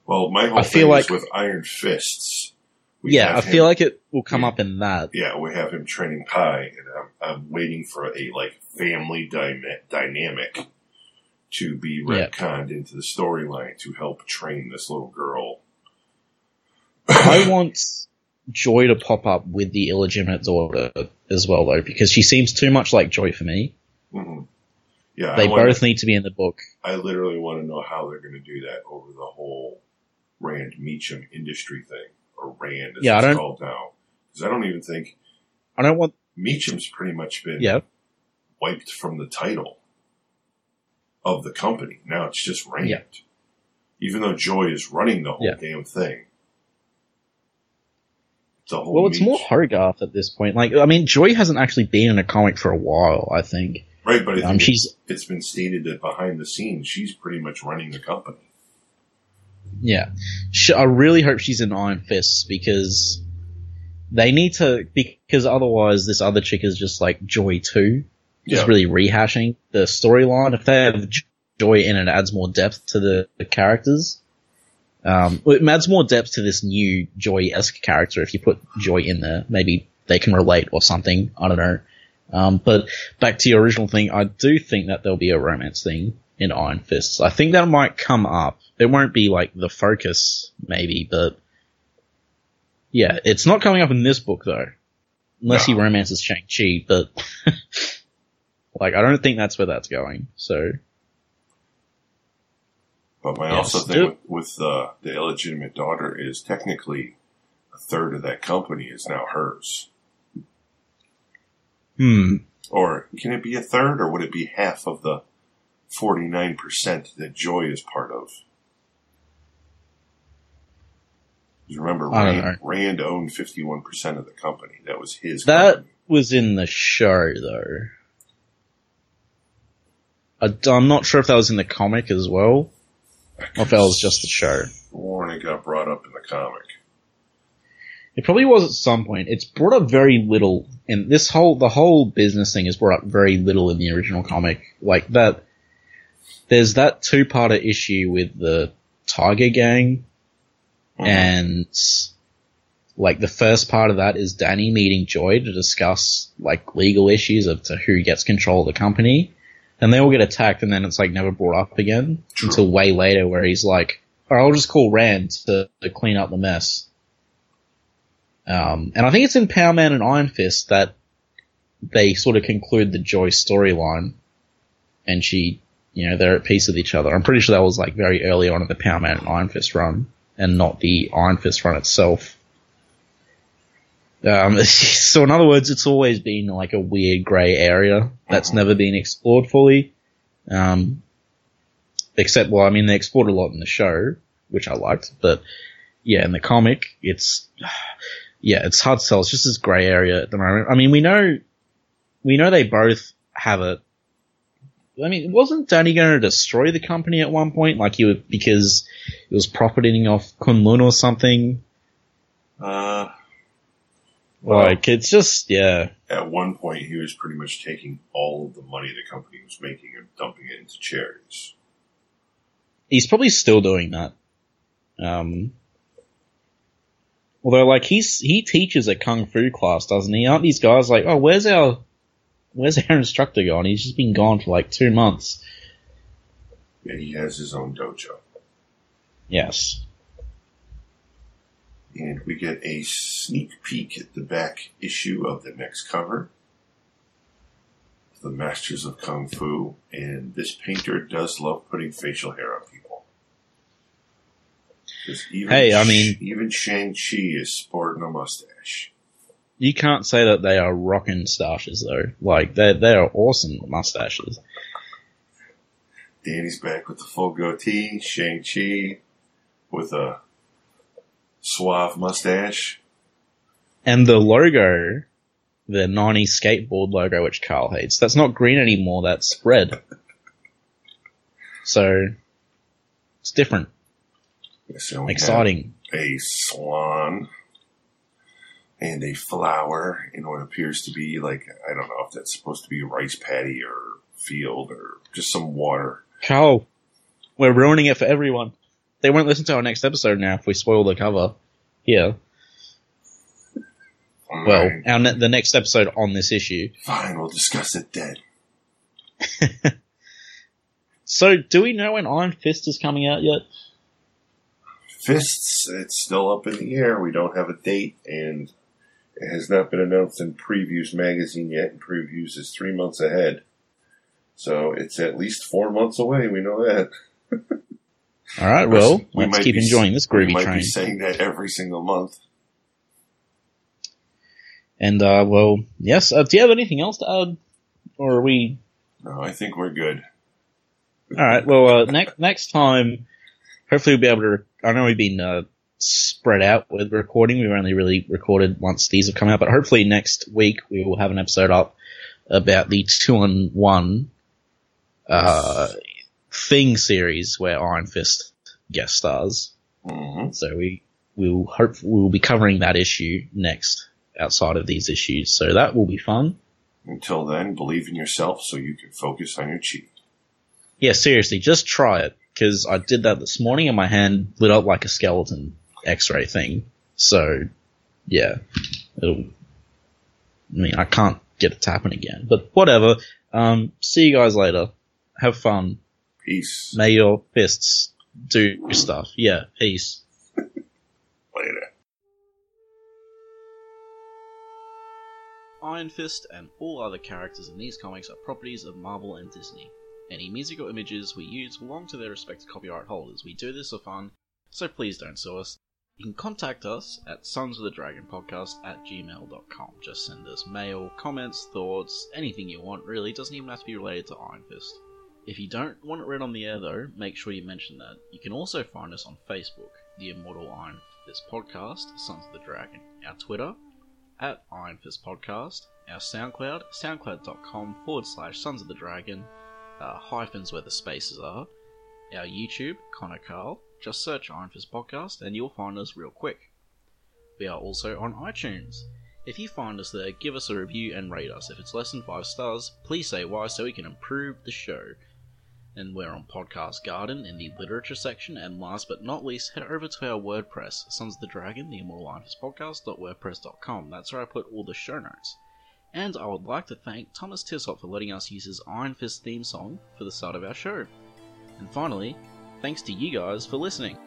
Well, my whole I feel like- is with Iron Fists. yeah, I feel him- like it will come up in that. yeah, we have him training Pei, and I'm, I'm waiting for a like family dynamic to be Yeah. retconned into the storyline to help train this little girl. I want Joy to pop up with the illegitimate daughter as well, though, because she seems too much like Joy for me. Mhm. Yeah, They wanna- both need to be in the book. I literally want to know how they're going to do that over the whole Rand Meachum industry thing, or Rand as Yeah, I don't- called now. Because I don't even think I don't want. Meachum's pretty much been Yeah, wiped from the title of the company. Now it's just Rand. Yeah. Even though Joy is running the whole Yeah. damn thing. Well, it's more Hogarth at this point. Like, I mean, Joy hasn't actually been in a comic for a while. I think. right, but I Um, she's it's been stated that behind the scenes she's pretty much running the company. Yeah. Sh- I really hope she's in Iron Fist because they need to, because otherwise this other chick is just like Joy 2. Just Yeah. really rehashing the storyline. If they have Joy in it, it adds more depth to the, the characters. Um, it adds more depth to this new Joy-esque character if you put Joy in there. Maybe they can relate or something. I don't know. Um, but back to your original thing, I do think that there'll be a romance thing in Iron Fists. I think that might come up. It won't be like the focus, maybe, but yeah, it's not coming up in this book though, unless he romances Shang Chi. But like, I don't think that's where that's going. So But my Yeah, also thing with, with uh, the illegitimate daughter is technically a third of that company is now hers. hmm, Or can it be a third, or would it be half of the 49% that Joy is part of? Remember, Rand, Rand owned 51% of the company. That was his that company. was in the show though. I, I'm not sure if that was in the comic as well, or if that was just the show. Warren it got brought up in the comic. It probably was at some point. It's brought up very little, and this whole the whole business thing is brought up very little in the original comic. Like that, there's that two parter issue with the Tiger Gang, Mhm. and like the first part of that is Danny meeting Joy to discuss like legal issues of to who gets control of the company, and they all get attacked, and then it's like never brought up again True. until way later, where he's like, "Or I'll just call Rand to, to clean up the mess." Um, and I think it's in Power Man and Iron Fist that they sort of conclude the Joy storyline, and she, you know, they're at peace with each other. I'm pretty sure that was like very early on in the Power Man and Iron Fist run, and not the Iron Fist run itself. Um, so in other words, it's always been like a weird grey area that's never been explored fully. Um, except, well, I mean, they explored a lot in the show, which I liked, but yeah, in the comic, it's, yeah, it's hard to tell. It's just this grey area at the moment. I mean, we know, we know they both have it. I mean, wasn't Danny going to destroy the company at one point? Like he would, because it was profiting off Kunlun or something? Uh, Like it's just yeah. At one point, he was pretty much taking all of the money the company was making and dumping it into charities. He's probably still doing that. Um, although like he's he teaches a kung fu class, doesn't he? Aren't these guys like, oh, where's our where's our instructor gone? He's just been gone for like two months. Yeah, he has his own dojo. Yes. And we get a sneak peek at the back issue of the next cover. The Masters of Kung Fu, and this painter does love putting facial hair on people. Hey, I mean- even Shang Chi is sporting a mustache. You can't say that they are rocking stashes though. Like they they are awesome mustaches. Danny's back with the full goatee. Shang Chi with a suave mustache. And the logo, the 90s skateboard logo, which Carl hates, that's not green anymore, that's red. So, it's different, So exciting. a swan and a flower in what appears to be like I don't know if that's supposed to be a rice paddy or field or just some water. Carl, we're ruining it for everyone. They won't listen to our next episode now if we spoil the cover. Here. Fine. Well, our ne- the next episode on this issue. fine, we'll discuss it then. So, do we know when Iron Fist is coming out yet? Fists, it's still up in the air. We don't have a date, and it has not been announced in Previews magazine yet. And Previews is three months ahead, so it's at least four months away. We know that. Alright, well, We let's might keep be- enjoying this We might train. be saying that every single month. And, uh, well, yes, uh, do you have anything else to add? Or are we No, I think we're good. All right. Well, uh, next next time, hopefully we'll be able to. I know we've been uh, spread out with recording. We've only really recorded once these have come out, but hopefully next week we will have an episode up about the two on one uh, thing series where Iron Fist guest stars. hmm So we will hope we will be covering that issue next outside of these issues. So that will be fun. Until then, believe in yourself so you can focus on your cheat. Yeah, seriously, just try it because I did that this morning and my hand lit up like a skeleton X-ray thing. So, yeah, it'll. I mean, I can't get it to happen again, but whatever. Um, see you guys later. Have fun. Peace. May your fists do stuff. Yeah, peace. Later. Iron Fist and all other characters in these comics are properties of Marvel and Disney. Any music or images we use belong to their respective copyright holders. We do this for fun, so please don't sue us. You can contact us at sons of the dragon podcast at gmail.com. Just send us mail, comments, thoughts, anything you want really. It doesn't even have to be related to Iron Fist. If you don't want it read on the air though, make sure you mention that. You can also find us on Facebook, the Immortal Iron Fist podcast, Sons of the Dragon. Our Twitter, at Iron Fist Podcast, our SoundCloud, soundcloud.com forward slash Sons of the Dragon, uh, hyphens where the spaces are, our YouTube, Connor Carl, just search Iron Fist Podcast and you'll find us real quick. We are also on iTunes. If you find us there, give us a review and rate us. If it's less than 5 stars, please say why so we can improve the show. And we're on Podcast Garden in the literature section. And last but not least, head over to our WordPress, Sons of the Dragon, the Immortal Iron Fist Podcast.wordpress.com. That's where I put all the show notes. And I would like to thank Thomas Tissot for letting us use his Iron Fist theme song for the start of our show. And finally, thanks to you guys for listening.